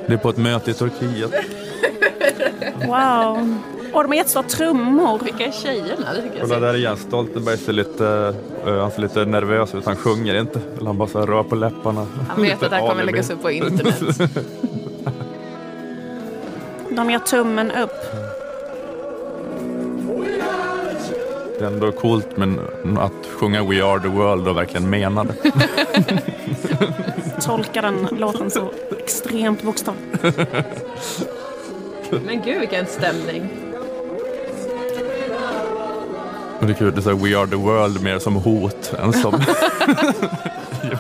Speaker 1: Det är på ett möte i Turkiet.
Speaker 2: Wow. Och de har jättestora trummor.
Speaker 3: Vilka är tjejerna?
Speaker 1: Kolla där är Jens Stoltenberg ser lite, eh, han ser lite nervös ut, han sjunger inte. Eller han bara så här rör på läpparna.
Speaker 3: Han vet att det här kommer läggas upp på internet. [LAUGHS]
Speaker 2: De gör tummen upp.
Speaker 1: Det är ändå coolt men att sjunga We Are The World och verkligen mena det. [LAUGHS]
Speaker 2: Tolkar den låten så extremt bokstavligt.
Speaker 3: Men gud vilken stämning.
Speaker 1: Och det är kul, det är så här, We Are The World mer som hot än som [LAUGHS]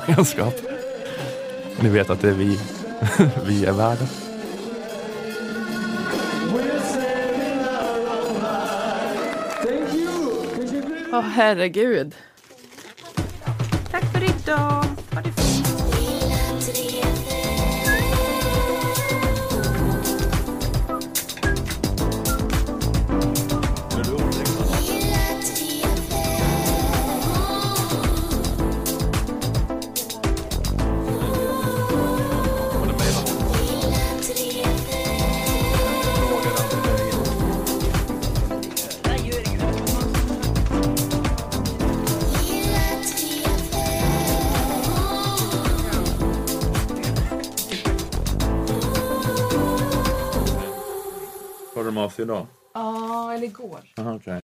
Speaker 1: gemenskap. Ni vet att det är vi, [LAUGHS] vi är världen.
Speaker 3: Åh herregud.
Speaker 2: Tack för idag.
Speaker 1: Idag?
Speaker 3: Ja, eller igår.
Speaker 1: Aha, okay.